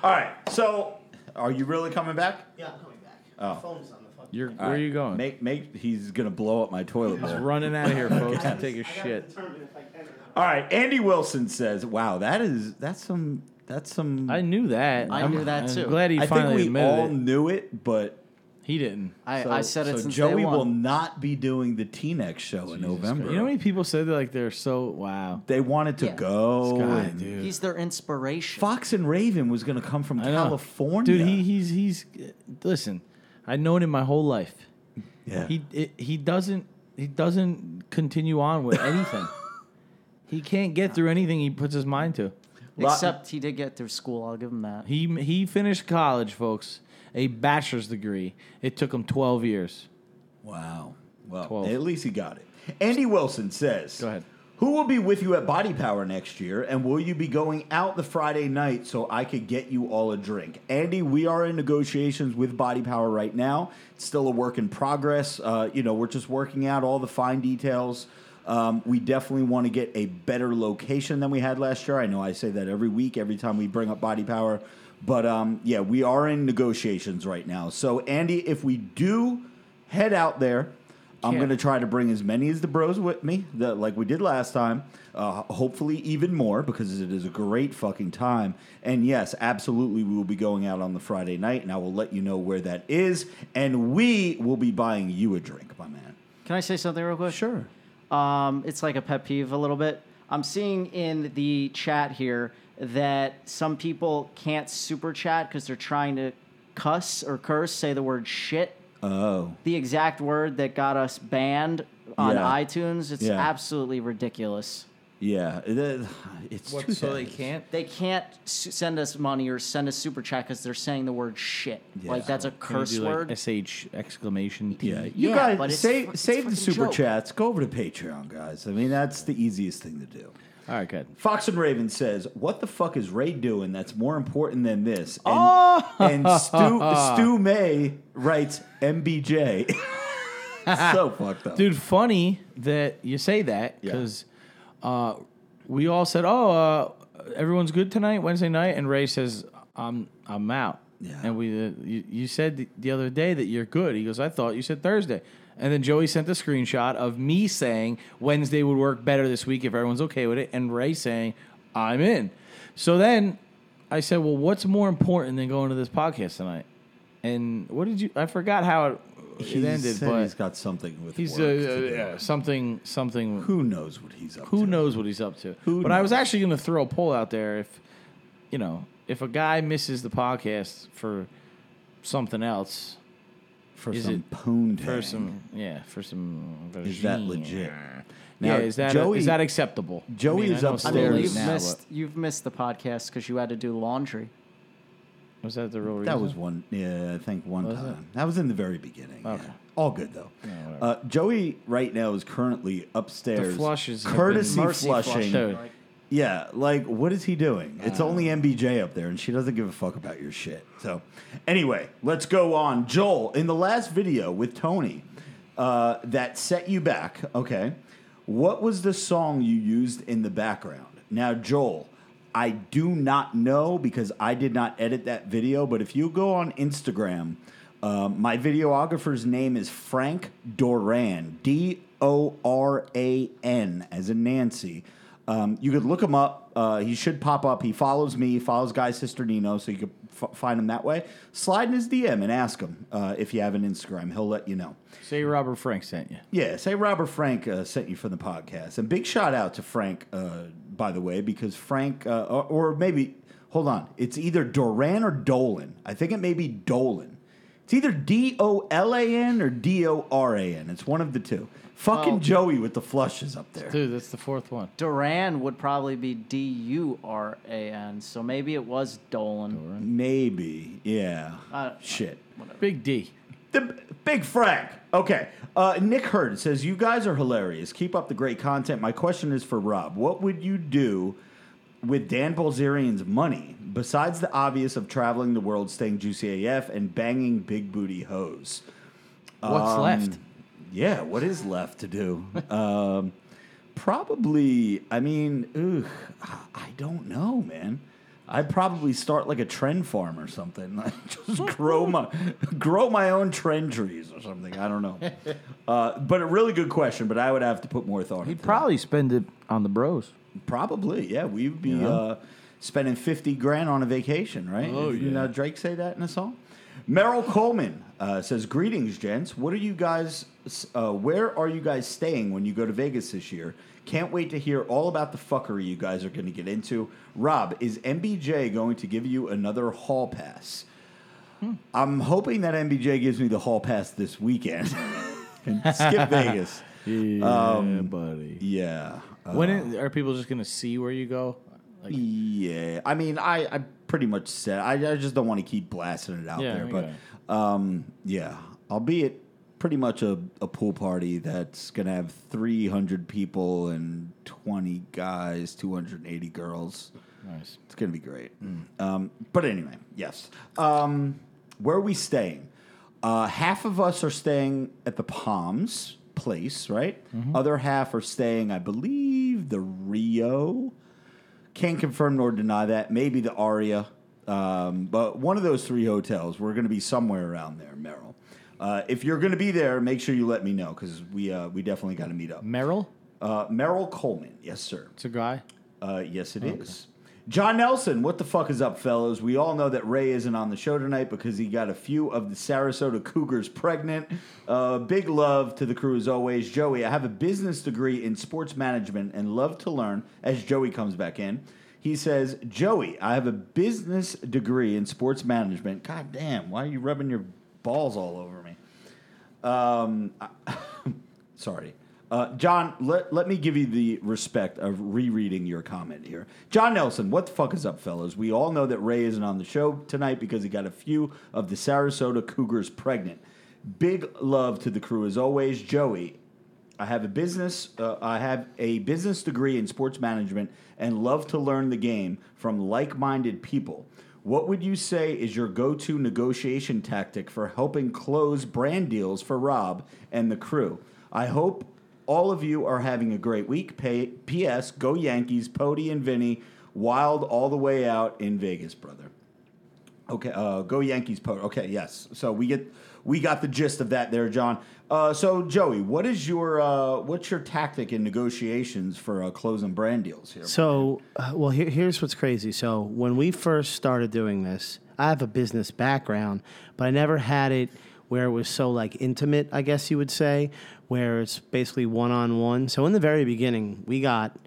right, so are you really coming back? yeah, I'm coming back. Oh. phone's on the phone. You're, All where are you going? Make make. He's gonna blow up my toilet bowl. running out of here, folks, to take a shit. All right, Andy Wilson says, "Wow, that is that's some that's some." I knew that. I I'm- knew that I'm too. glad he I think finally we admitted all it. knew it, but He didn't. I, so, I said it so since Joey day one. will not be doing the T-Next show in November. You know how many people said that like they're so wow. they wanted to Yeah. go. Guy, and dude. He's their inspiration. Fox and Raven was going to come from I know. California. Dude, he he's he's listen. I've known him my whole life. yeah. He it, he doesn't he doesn't continue on with anything. he can't get through anything he puts his mind to. Lot- Except he did get through school. I'll give him that. He he finished college, folks, a bachelor's degree. It took him 12 years. Wow. Well, Twelve. at least he got it. Andy Wilson says, Go ahead. Who will be with you at Body Power next year? And will you be going out the Friday night so I could get you all a drink? Andy, we are in negotiations with Body Power right now. It's still a work in progress. Uh, you know, we're just working out all the fine details. Um, we definitely want to get a better location than we had last year. I know I say that every week, every time we bring up Body Power. But um, yeah, we are in negotiations right now. So, Andy, if we do head out there, I'm going to try to bring as many as the bros with me, that, like we did last time. Uh, hopefully, even more because it is a great fucking time. And yes, absolutely, we will be going out on the Friday night, and I will let you know where that is. And we will be buying you a drink, my man. Can I say something real quick? Sure. Um, it's like a pet peeve a little bit. I'm seeing in the chat here that some people can't super chat because they're trying to cuss or curse, say the word shit. Oh, The exact word that got us banned on Yeah. iTunes. It's Yeah. absolutely ridiculous. Yeah, it- it's What, too so sad. they can't. They can't s- send us money or send us super chat because they're saying the word shit. Yeah. Like that's a Can you curse do, like, word. sh exclamation T. Yeah, you Yeah, but guys it's save fu- it's save the fucking super joke. chats. Go over to Patreon, guys. I mean, that's the easiest thing to do. All right, good. Fox and Raven says, "What the fuck is Ray doing that's more important than this?" And, Oh! and Stu, Stu May writes, "MBJ." so fucked up, Dude, funny that you say that Yeah. because uh, we all said, "Oh, uh, everyone's good tonight, Wednesday night," and Ray says, "I'm I'm out." Yeah. And we, uh, you, you said the, the other day that you're good. He goes, "I thought you said Thursday." And then Joey sent a screenshot of me saying Wednesday would work better this week if everyone's okay with it, and Ray saying, "I'm in." So then I said, "Well, what's more important than going to this podcast tonight?" And what did you? I forgot how it, it He ended, said but he's got something with He's uh, work to do. yeah, something something. Who, Who knows what he's up to? Who knows what he's up to? Who but I was actually going to throw a poll out there if you know if a guy misses the podcast for something else for Is some it- poon for some yeah for some Is that vagine. legit? yeah, Now, is that Joey- is that acceptable? Joey is I know upstairs. I mean, There you've now, missed you've missed the podcast because you had to do laundry. Was that the real reason? That was one. Yeah, I think one Was time. That was in the very beginning. yeah. Okay. All good though. whatever. uh, Joey right now is currently upstairs. The flushes courtesy flushing. Yeah, like what is he doing? It's Uh. only MBJ up there, and she doesn't give a fuck about your shit. So, anyway, let's go on. Joel, in the last video with Tony, uh, that set you back. Okay, what was the song you used in the background? Now, Joel, I do not know because I did not edit that video. But if you go on Instagram, um, my videographer's name is Frank Doran, D O R A N, as in Nancy. Um, you could look him up. Uh, he should pop up. He follows me, he follows Guy Cisternino, so you could f- find him that way. Slide in his DM and ask him uh, if you have an Instagram. He'll let you know. Say Robert Frank sent you. Yeah, say Robert Frank uh, sent you from the podcast. And big shout out to Frank, uh, by the way, because Frank, uh, or, or maybe, hold on, it's either Doran or Dolan. I think it may be Dolan. It's either D O L A N or D O R A N. It's one of the two. Fucking Well- Joey with the flushes up there. Dude, that's the fourth one. Duran would probably be D U R A N, so maybe it was Dolan. Maybe, yeah. Uh, Shit. Big D. The Big Frank. Okay. Uh, Nick Hurd says, You guys are hilarious. Keep up the great content. My question is for Rob. What would you do with Dan Bilzerian's money besides the obvious of traveling the world, staying juicy AF, and banging big booty hoes? What's Um, left? Yeah, what is left to do? um, probably, I mean, ugh, I don't know, man. I'd probably start like a trend farm or something. Like just grow my grow my own trend trees or something. I don't know. Uh, but a really good question. But I would have to put more thought. On it. He'd into probably spend it on the bros. probably yeah. We'd be uh, spending fifty grand on a vacation, right? Oh, Didn't yeah. uh, Drake say that in a song? Merrill Coleman uh, says, "Greetings, gents. What are you guys? Uh, where are you guys staying when you go to Vegas this year? Can't wait to hear all about the fuckery you guys are going to get into. Rob, is MBJ going to give you another hall pass? I'm hoping that MBJ gives me the hall pass this weekend and skip Vegas. Yeah, Um, buddy. Yeah. Uh, When it, are people just gonna see where you go? Like, yeah, I mean, I, I pretty much said I, I just don't want to keep blasting it out Yeah, there, but um, yeah, I'll be at pretty much a, a pool party that's gonna have 300 people and 20 guys, 280 girls. nice. It's gonna be great. Um, but anyway, yes. Um, where are we staying? Uh, half of us are staying at the Palms place, right? Other half are staying, I believe, the Rio. Can't confirm nor deny that. Maybe the Aria. Um, but one of those three hotels, we're going to be somewhere around there, Merrill. Uh, if you're going to be there, make sure you let me know because we uh, we definitely got to meet up. Merrill, Uh, Merrill Coleman, yes sir. it's a guy. Uh, yes, it is. John Nelson, what the fuck is up, fellows? We all know that Ray isn't on the show tonight because he got a few of the Sarasota Cougars pregnant. Uh, big love to the crew as always. Joey, I have a business degree in sports management and love to learn as Joey comes back in. He says, Joey, I have a business degree in sports management. God damn, why are you rubbing your balls all over me? Um, I- sorry. Uh, John, let, let me give you the respect of rereading your comment here. John Nelson, what the fuck is up, fellas? We all know that Ray isn't on the show tonight because he got a few of the Sarasota Cougars pregnant. Big love to the crew as always. Joey, I have a business. Uh, I have a business degree in sports management and love to learn the game from like-minded people. What would you say is your go-to negotiation tactic for helping close brand deals for Rob and the crew? I hope all of you are having a great week. Pay, P.S. Go Yankees, Pody and Vinny, wild all the way out in Vegas, brother. Okay, uh, go Yankees, Pody. Okay, yes. So we get we got the gist of that there, John. Uh, so Joey, what is your uh, what's your tactic in negotiations for uh, closing brand deals here? So, uh, well, here, here's what's crazy. So, when we first started doing this, I have a business background, but I never had it where it was so like intimate, I guess you would say, where it's basically one on one. So, in the very beginning, we got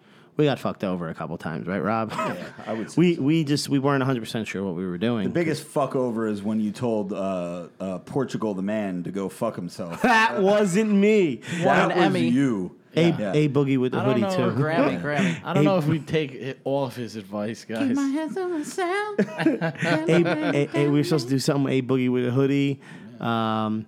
we got fucked over a couple times, right, Rob? Yeah, I would say we we just we weren't 100 percent sure what we were doing. The biggest fuck over is when you told uh, uh, Portugal the man to go fuck himself. that wasn't me. that an was Emmy. you. A, Yeah. a boogie with the hoodie know. too. Grammy, Grammy. I don't know if we take it, all of his advice, guys. Give my hands a, a, a- we were supposed to do something. A boogie with a hoodie. Um,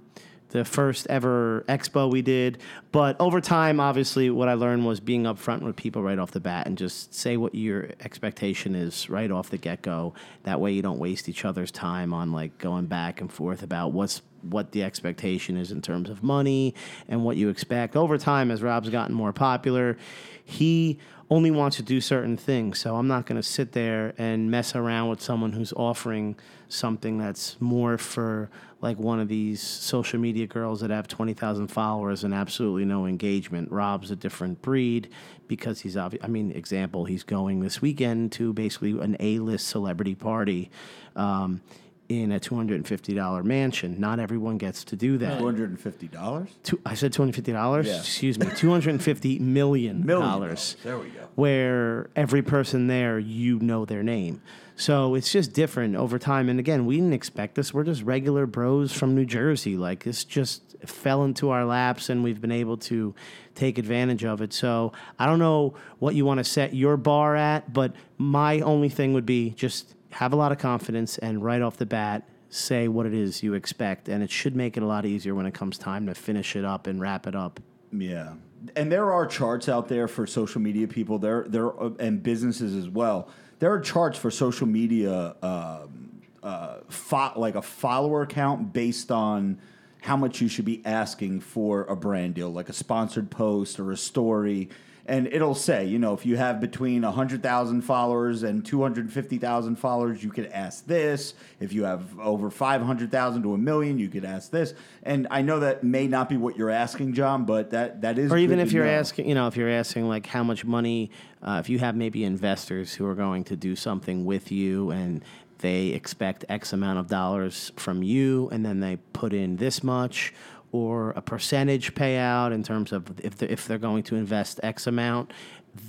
the first ever expo we did, but over time, obviously, what I learned was being upfront with people right off the bat and just say what your expectation is right off the get go. That way, you don't waste each other's time on like going back and forth about what's what the expectation is in terms of money and what you expect. Over time, as Rob's gotten more popular, he only wants to do certain things. So I'm not going to sit there and mess around with someone who's offering something that's more for like one of these social media girls that have 20,000 followers and absolutely no engagement. Rob's a different breed because he's obvious. I mean, example, he's going this weekend to basically an A-list celebrity party. Um, in a two hundred and fifty dollar mansion, not everyone gets to do that. Two hundred and fifty dollars. I said two hundred fifty dollars. Yeah. Excuse me, two hundred and fifty million Million dollars. There we go. Where every person there, you know their name. So it's just different over time. And again, we didn't expect this. We're just regular bros from New Jersey. Like this just fell into our laps, and we've been able to take advantage of it. So I don't know what you want to set your bar at, but my only thing would be just have a lot of confidence and right off the bat say what it is you expect and it should make it a lot easier when it comes time to finish it up and wrap it up Yeah, and there are charts out there for social media people. There, there, uh, and businesses as well. There are charts for social media, um, uh, fo- like a follower count based on how much you should be asking for a brand deal, like a sponsored post or a story. And it'll say, you know, if you have between 100,000 followers and 250,000 followers, you could ask this. If you have over 500,000 to a million, you could ask this. And I know that may not be what you're asking, John, but that, that is or even if you're know. asking you know if you're asking like how much money uh, if you have maybe investors who are going to do something with you and they expect x amount of dollars from you and then they put in this much or a percentage payout in terms of if they're, if they're going to invest x amount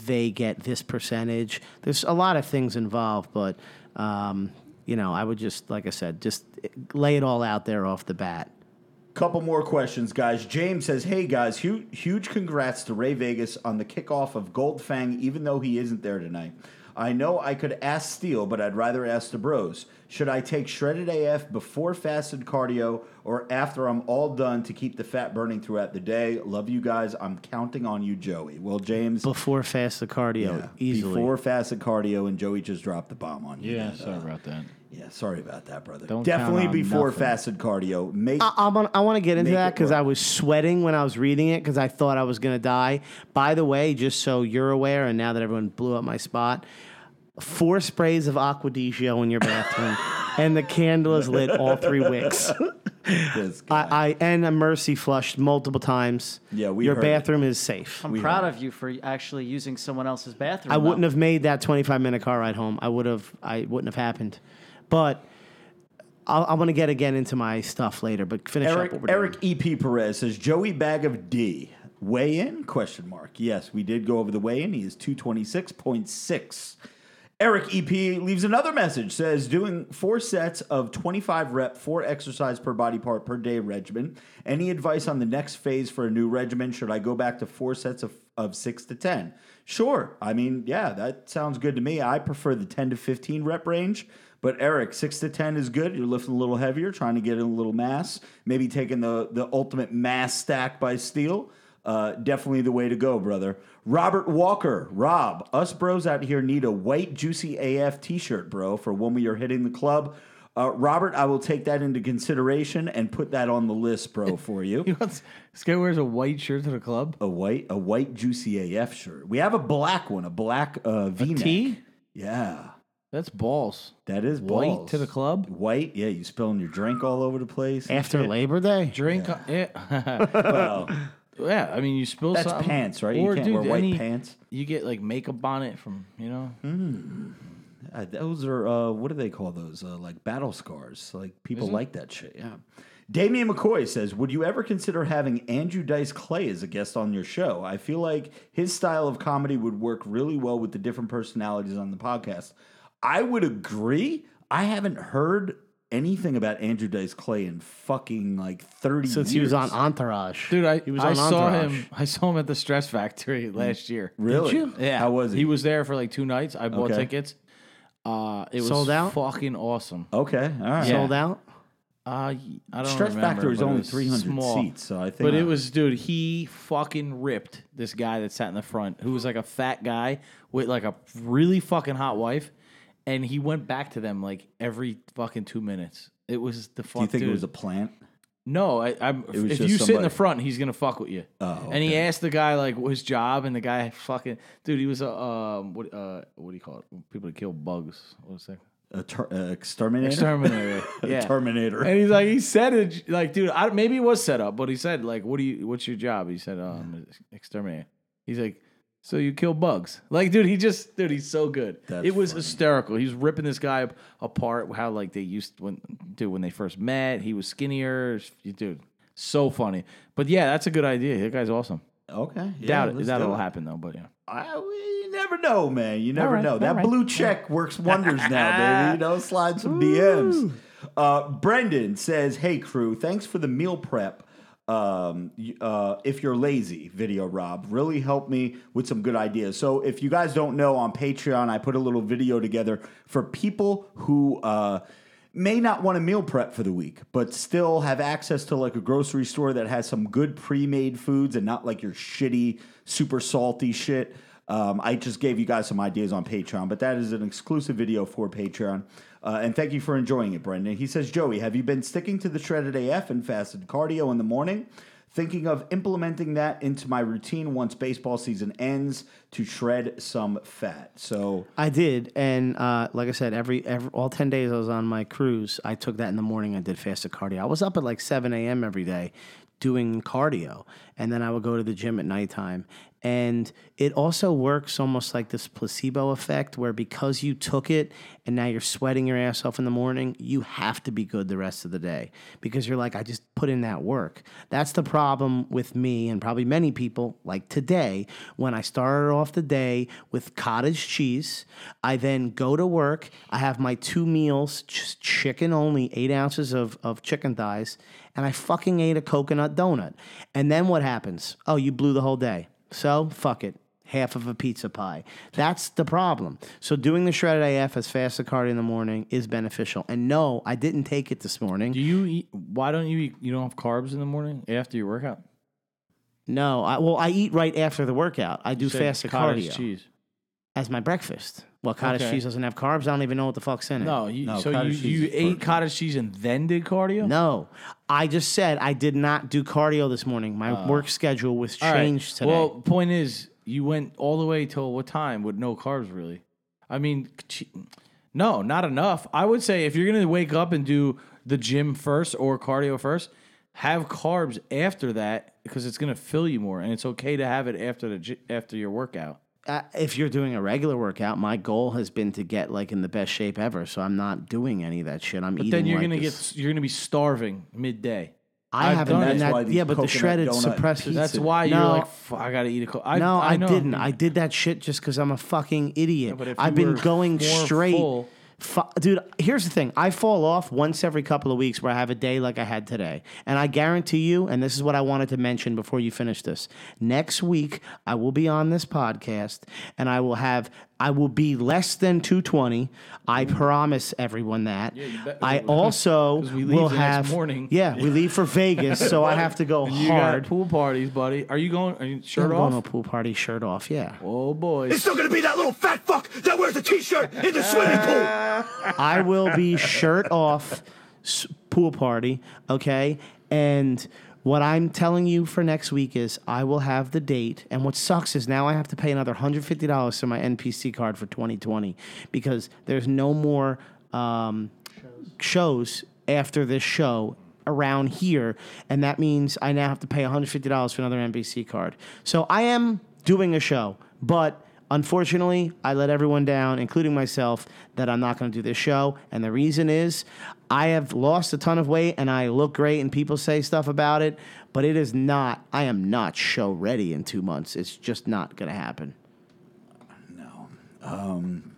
they get this percentage there's a lot of things involved but um, you know i would just like i said just lay it all out there off the bat Couple more questions, guys. James says, "Hey guys, huge, huge congrats to Ray Vegas on the kickoff of Gold Fang, even though he isn't there tonight. I know I could ask Steel, but I'd rather ask the Bros. Should I take shredded AF before fasted cardio or after I'm all done to keep the fat burning throughout the day? Love you guys. I'm counting on you, Joey. Well, James, before fast the cardio yeah, easily before fasted cardio, and Joey just dropped the bomb on you. Yeah, And, sorry uh, about that. Yeah, sorry about that, brother. Don't Definitely before nothing. fasted cardio. Make I, I'm on- I want to get into that because. I was sweating when I was reading it because I thought I was going to die. By the way, just so you're aware, and now that everyone blew up my spot, four sprays of Acqua di Gio in your bathroom, and the candle is lit all three wicks. I, I and a mercy flushed multiple times. Yeah, we your heard bathroom is safe. I'm We proud heard of you for actually using someone else's bathroom. I though. wouldn't have made that 25 minute car ride home. I would have. I wouldn't have happened. But I'll, I'm going to get again into my stuff later. But finish Eric, up what we're doing. Eric E.P. Perez says Joey Bag of D. Weigh in? Question mark. Yes, we did go over the weigh in. He is 226.6. Eric EP leaves another message. Says doing four sets of 25 rep, four exercise per body part per day regimen. Any advice on the next phase for a new regimen? Should I go back to four sets of, of six to 10? Sure. I mean, yeah, that sounds good to me. I prefer the 10 to 15 rep range. But Eric, six to ten is good. You're lifting a little heavier, trying to get in a little mass. Maybe taking the the ultimate mass stack by steel. Uh, definitely the way to go, brother. Robert Walker, Rob, us bros out here need a white juicy AF T-shirt, bro, for when we are hitting the club. Uh, Robert, I will take that into consideration and put that on the list, bro, for you. He wants, this guy wears a white shirt to the club. A white, a white juicy AF shirt. We have a black one, a black uh, V-neck. T? Yeah, That's balls. that is White balls. to the club? White, yeah. You spilling your drink all over the place. After Labor Day? Drink. Yeah. Well, yeah. I mean, you spill That's something. pants, right? You Or, can't dude, wear white any- pants. You get like makeup on it from, you know? Uh, those are uh, what do they call those? Uh, like battle scars. Like people like that shit. Yeah. Damian McCoy says, "Would you ever consider having Andrew Dice Clay as a guest on your show? I feel like his style of comedy would work really well with the different personalities on the podcast." I would agree. I haven't heard anything about Andrew Dice Clay in fucking like thirty Since he was on Entourage. Dude, I, he was I on saw Entourage. him. I saw him at the Stress Factory last year. Really? you? Yeah. How was he? He was there for like two nights. I bought Okay. tickets. Uh, it was Sold out? fucking awesome. Okay. All right. Yeah. Sold out? Uh, I don't Stress remember. Factory is but it only was three hundred small. seats, so I think. But it was, dude, he fucking ripped this guy that sat in the front, who was like a fat guy with like a really fucking hot wife, and he went back to them like every fucking two minutes. It was the fuck. Do you think dude. it was a plant? No, I, I'm. if you sit in the front, he's gonna fuck with you. Oh, And he asked the guy like what his job, and the guy fucking dude. He was a um what uh what do you call it? People that kill bugs. What's that? A ter- uh, exterminator. Exterminator. A yeah. Terminator. And he's like, he said it like, dude, I, maybe it was set up, but he said like, what do you? What's your job? He said, um, exterminator. He's like, so you kill bugs? Like, dude, he just, dude, he's so good. That's it was funny. hysterical. He's ripping this guy up, apart. How like they used when, dude, when they first met, he was skinnier, dude. So funny. But yeah, that's a good idea. That guy's awesome. Okay. Yeah, Doubt it. let's That'll it. happen though. But yeah. I, you never know, man. You never right, know. That right. blue check works wonders now, baby. You know, slide some DMs. Uh, Brendan says, "Hey crew, thanks for the meal prep. Um, uh, if you're lazy, video Rob really helped me with some good ideas. So if you guys don't know, on Patreon, I put a little video together for people who." Uh, may not want to meal prep for the week, but still have access to like a grocery store that has some good pre-made foods and not like your shitty, super salty shit. Um, I just gave you guys some ideas on Patreon, but that is an exclusive video for Patreon. Uh, and thank you for enjoying it, Brendan. He says, Joey, have you been sticking to the shredded AF and fasted cardio in the morning? Thinking of implementing that into my routine once baseball season ends to shred some fat. So I did, and uh, like I said, every, every all ten days I was on my cruise, I took that in the morning. I did fasted cardio. I was up at like seven a.m. every day doing cardio, and then I would go to the gym at nighttime. And it also works almost like this placebo effect, where because you took it and now you're sweating your ass off in the morning, you have to be good the rest of the day because you're like, I just put in that work. That's the problem with me and probably many people, like today, when I started off the day with cottage cheese. I then go to work. I have my two meals, just chicken only, eight ounces of, of chicken thighs, and I fucking ate a coconut donut. And then what happens? Oh, you blew the whole day. So fuck it. Half of a pizza pie. That's the problem. So doing the shredded AF as fast as cardio in the morning is beneficial. And no, I didn't take it this morning. Do you eat? Why don't you eat? You don't have carbs in the morning after your workout. No, I, well, I eat right after the workout. I do Said fasted cottage cardio cheese. as my breakfast. Well, cottage Okay. cheese doesn't have carbs. I don't even know what the fuck's in it. No, you, No, so you, cottage cheese you is ate first. cottage cheese and then did cardio. No, I just said I did not do cardio this morning. My ah. work schedule was All right. changed today. Well, point is, you went all the way till what time with no carbs? Really? I mean, che- no, not enough. I would say if you're gonna wake up and do the gym first or cardio first, have carbs after that because it's gonna fill you more, and it's okay to have it after the gy- after your workout. Uh, if you're doing a regular workout, my goal has been to get like in the best shape ever. So I'm not doing any of that shit. I'm eating. But eating. then you're like gonna this- get you're gonna be starving midday. I I've haven't done done it. That's why that. Yeah, but the shredded pizza- That's why No. you're like, I gotta eat a. Co-. I, No, I, know. didn't. I did that shit just because I'm a fucking idiot. but if I've been going straight. full- Dude, here's the thing. I fall off once every couple of weeks where I have a day like I had today. And I guarantee you, and this is what I wanted to mention before you finish this. Next week, I will be on this podcast and I will have, I will be less than 220. I mm-hmm. promise everyone that. you bet I we will. also 'Cause we leave will the next have, morning. yeah, we leave for Vegas, so I have to go You hard. got pool parties, buddy. Are you going? Are you shirt I'm going to a off? pool party, shirt off, yeah. Oh boy. It's still gonna be that little fat fuck that wears a t-shirt in the swimming pool. I will be shirt off s- pool party, okay? And what I'm telling you for next week is I will have the date. And what sucks is now I have to pay another $150 for my NPC card for 2020 because there's no more um, shows after this show around here. And that means I now have to pay $150 for another NPC card. So I am doing a show, but. Unfortunately, I let everyone down, including myself, that I'm not going to do this show. And the reason is I have lost a ton of weight and I look great and people say stuff about it, but it is not, I am not show ready in two months. It's just not going to happen. No. Um,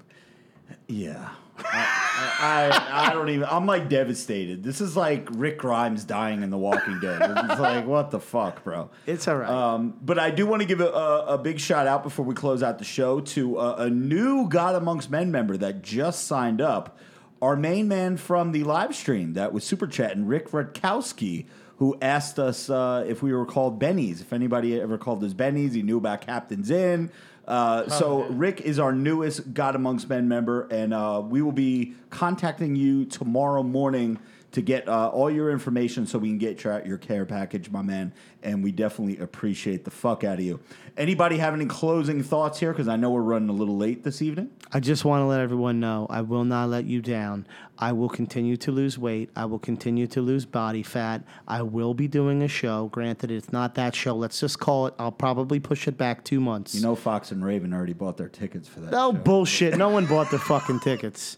yeah. I, I I don't even. I'm like devastated. This is like Rick Grimes dying in The Walking Dead. It's like what the fuck, bro. It's all right. Um, but I do want to give a, a, a big shout out before we close out the show to a, a new God Amongst Men member that just signed up. Our main man from the live stream that was super chatting, Rick Rutkowski, who asked us uh, if we were called Bennies. If anybody ever called us Bennies, he knew about Captain's Inn. Uh, so Rick is our newest God Amongst Men member, and uh, we will be contacting you tomorrow morning to get uh, all your information so we can get your, your care package, my man. And we definitely appreciate the fuck out of you. Anybody have any closing thoughts here? Because I know we're running a little late this evening. I just want to let everyone know I will not let you down. I will continue to lose weight. I will continue to lose body fat. I will be doing a show. Granted, it's not that show. Let's just call it. I'll probably push it back two months. You know, Fox and Raven already bought their tickets for that. No show. bullshit. No one bought the fucking tickets.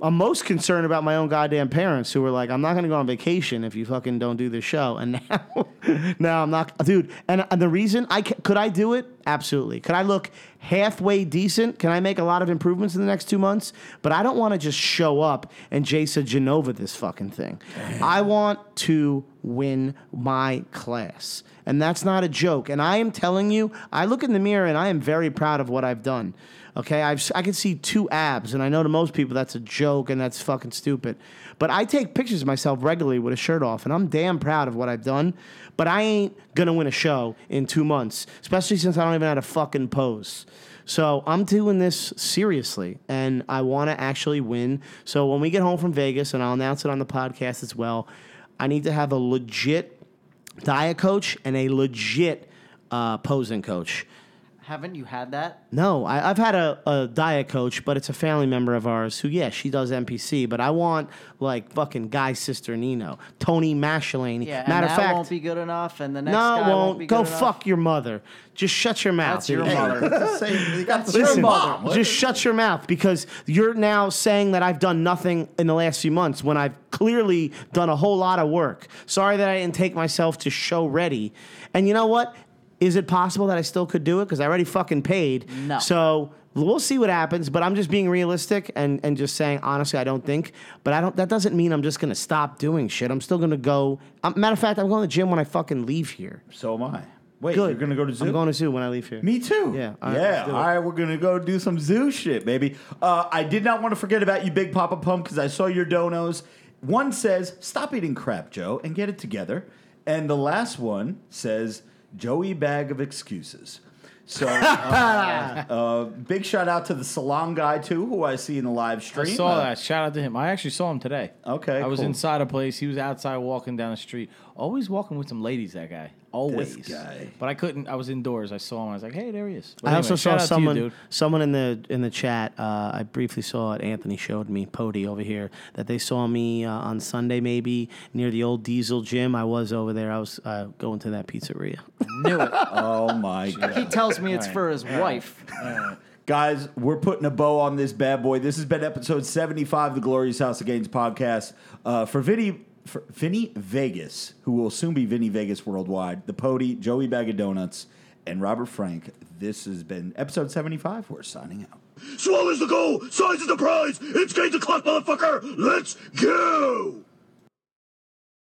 I'm most concerned about my own goddamn parents who were like, I'm not going to go on vacation if you fucking don't do the show. And now, now I'm not, dude. And, and the reason I ca- could I do it? Absolutely. Could I look halfway decent? Can I make a lot of improvements in the next two months? But I don't want to just show up and Jason Genova this fucking thing. I want to win my class. And that's not a joke. And I am telling you, I look in the mirror and I am very proud of what I've done. Okay, I've, I can see two abs, and I know to most people that's a joke and that's fucking stupid. But I take pictures of myself regularly with a shirt off, and I'm damn proud of what I've done. But I ain't gonna win a show in two months, especially since I don't even how to fucking pose. So I'm doing this seriously, and I want to actually win. So when we get home from Vegas, and I'll announce it on the podcast as well, I need to have a legit diet coach and a legit uh, posing coach. Haven't you had that? No, I, I've had a, a diet coach, but it's a family member of ours who, yeah, she does NPC, but I want like fucking Guy Cisternino, Tony Mashalane. Yeah, and Matter that of fact, won't be good enough, and the next no, guy won't, won't. be Go enough. fuck your mother. Just shut your mouth. That's your Hey, mother. Say, you got Listen, mom. What? just shut your mouth because you're now saying that I've done nothing in the last few months when I've clearly done a whole lot of work. Sorry that I didn't take myself to show ready. And you know what? Is it possible that I still could do it? Because I already fucking paid. No. So we'll see what happens. But I'm just being realistic and, and just saying honestly, I don't think. But I don't. That doesn't mean I'm just gonna stop doing shit. I'm still gonna go. Um, matter of fact, I'm going to the gym when I fucking leave here. So am I. Wait, Good. you're gonna go to zoo? I'm going to zoo when I leave here. Me too. Yeah, all right, yeah. let's do All it. right, we're gonna go do some zoo shit, baby. Uh, I did not want to forget about you, Big Papa Pump, because I saw your donos. One says, "Stop eating crap, Joe, and get it together," and the last one says, "Joey bag of excuses." So, uh, uh, big shout out to the salon guy too, who I see in the live stream. I saw Uh, that. Shout out to him. I actually saw him today. Okay, I was cool. inside a place. He was outside walking down the street. Always walking with some ladies. That guy. Always. guy. But I couldn't. I was indoors. I saw him. I was like, hey, there he is. But I also anyway, saw shout out to you, someone dude. someone in the in the chat. Uh, I briefly saw it. Anthony showed me Pody over here that they saw me uh, on Sunday maybe near the old Diesel gym. I was over there. I was uh, going to that pizzeria. Knew it. Oh my god. he tells me it's for his wife. Guys, we're putting a bow on this bad boy. This has been episode 75 of the Glorious House of Gains podcast. Uh, for Vinny, for Vinny Vegas, who will soon be Vinny Vegas worldwide, the Pody, Joey Bag of Donuts, and Robert Frank, this has been episode 75. We're signing out. Swallows the goal, size is the prize. It's game to clock, motherfucker. Let's go.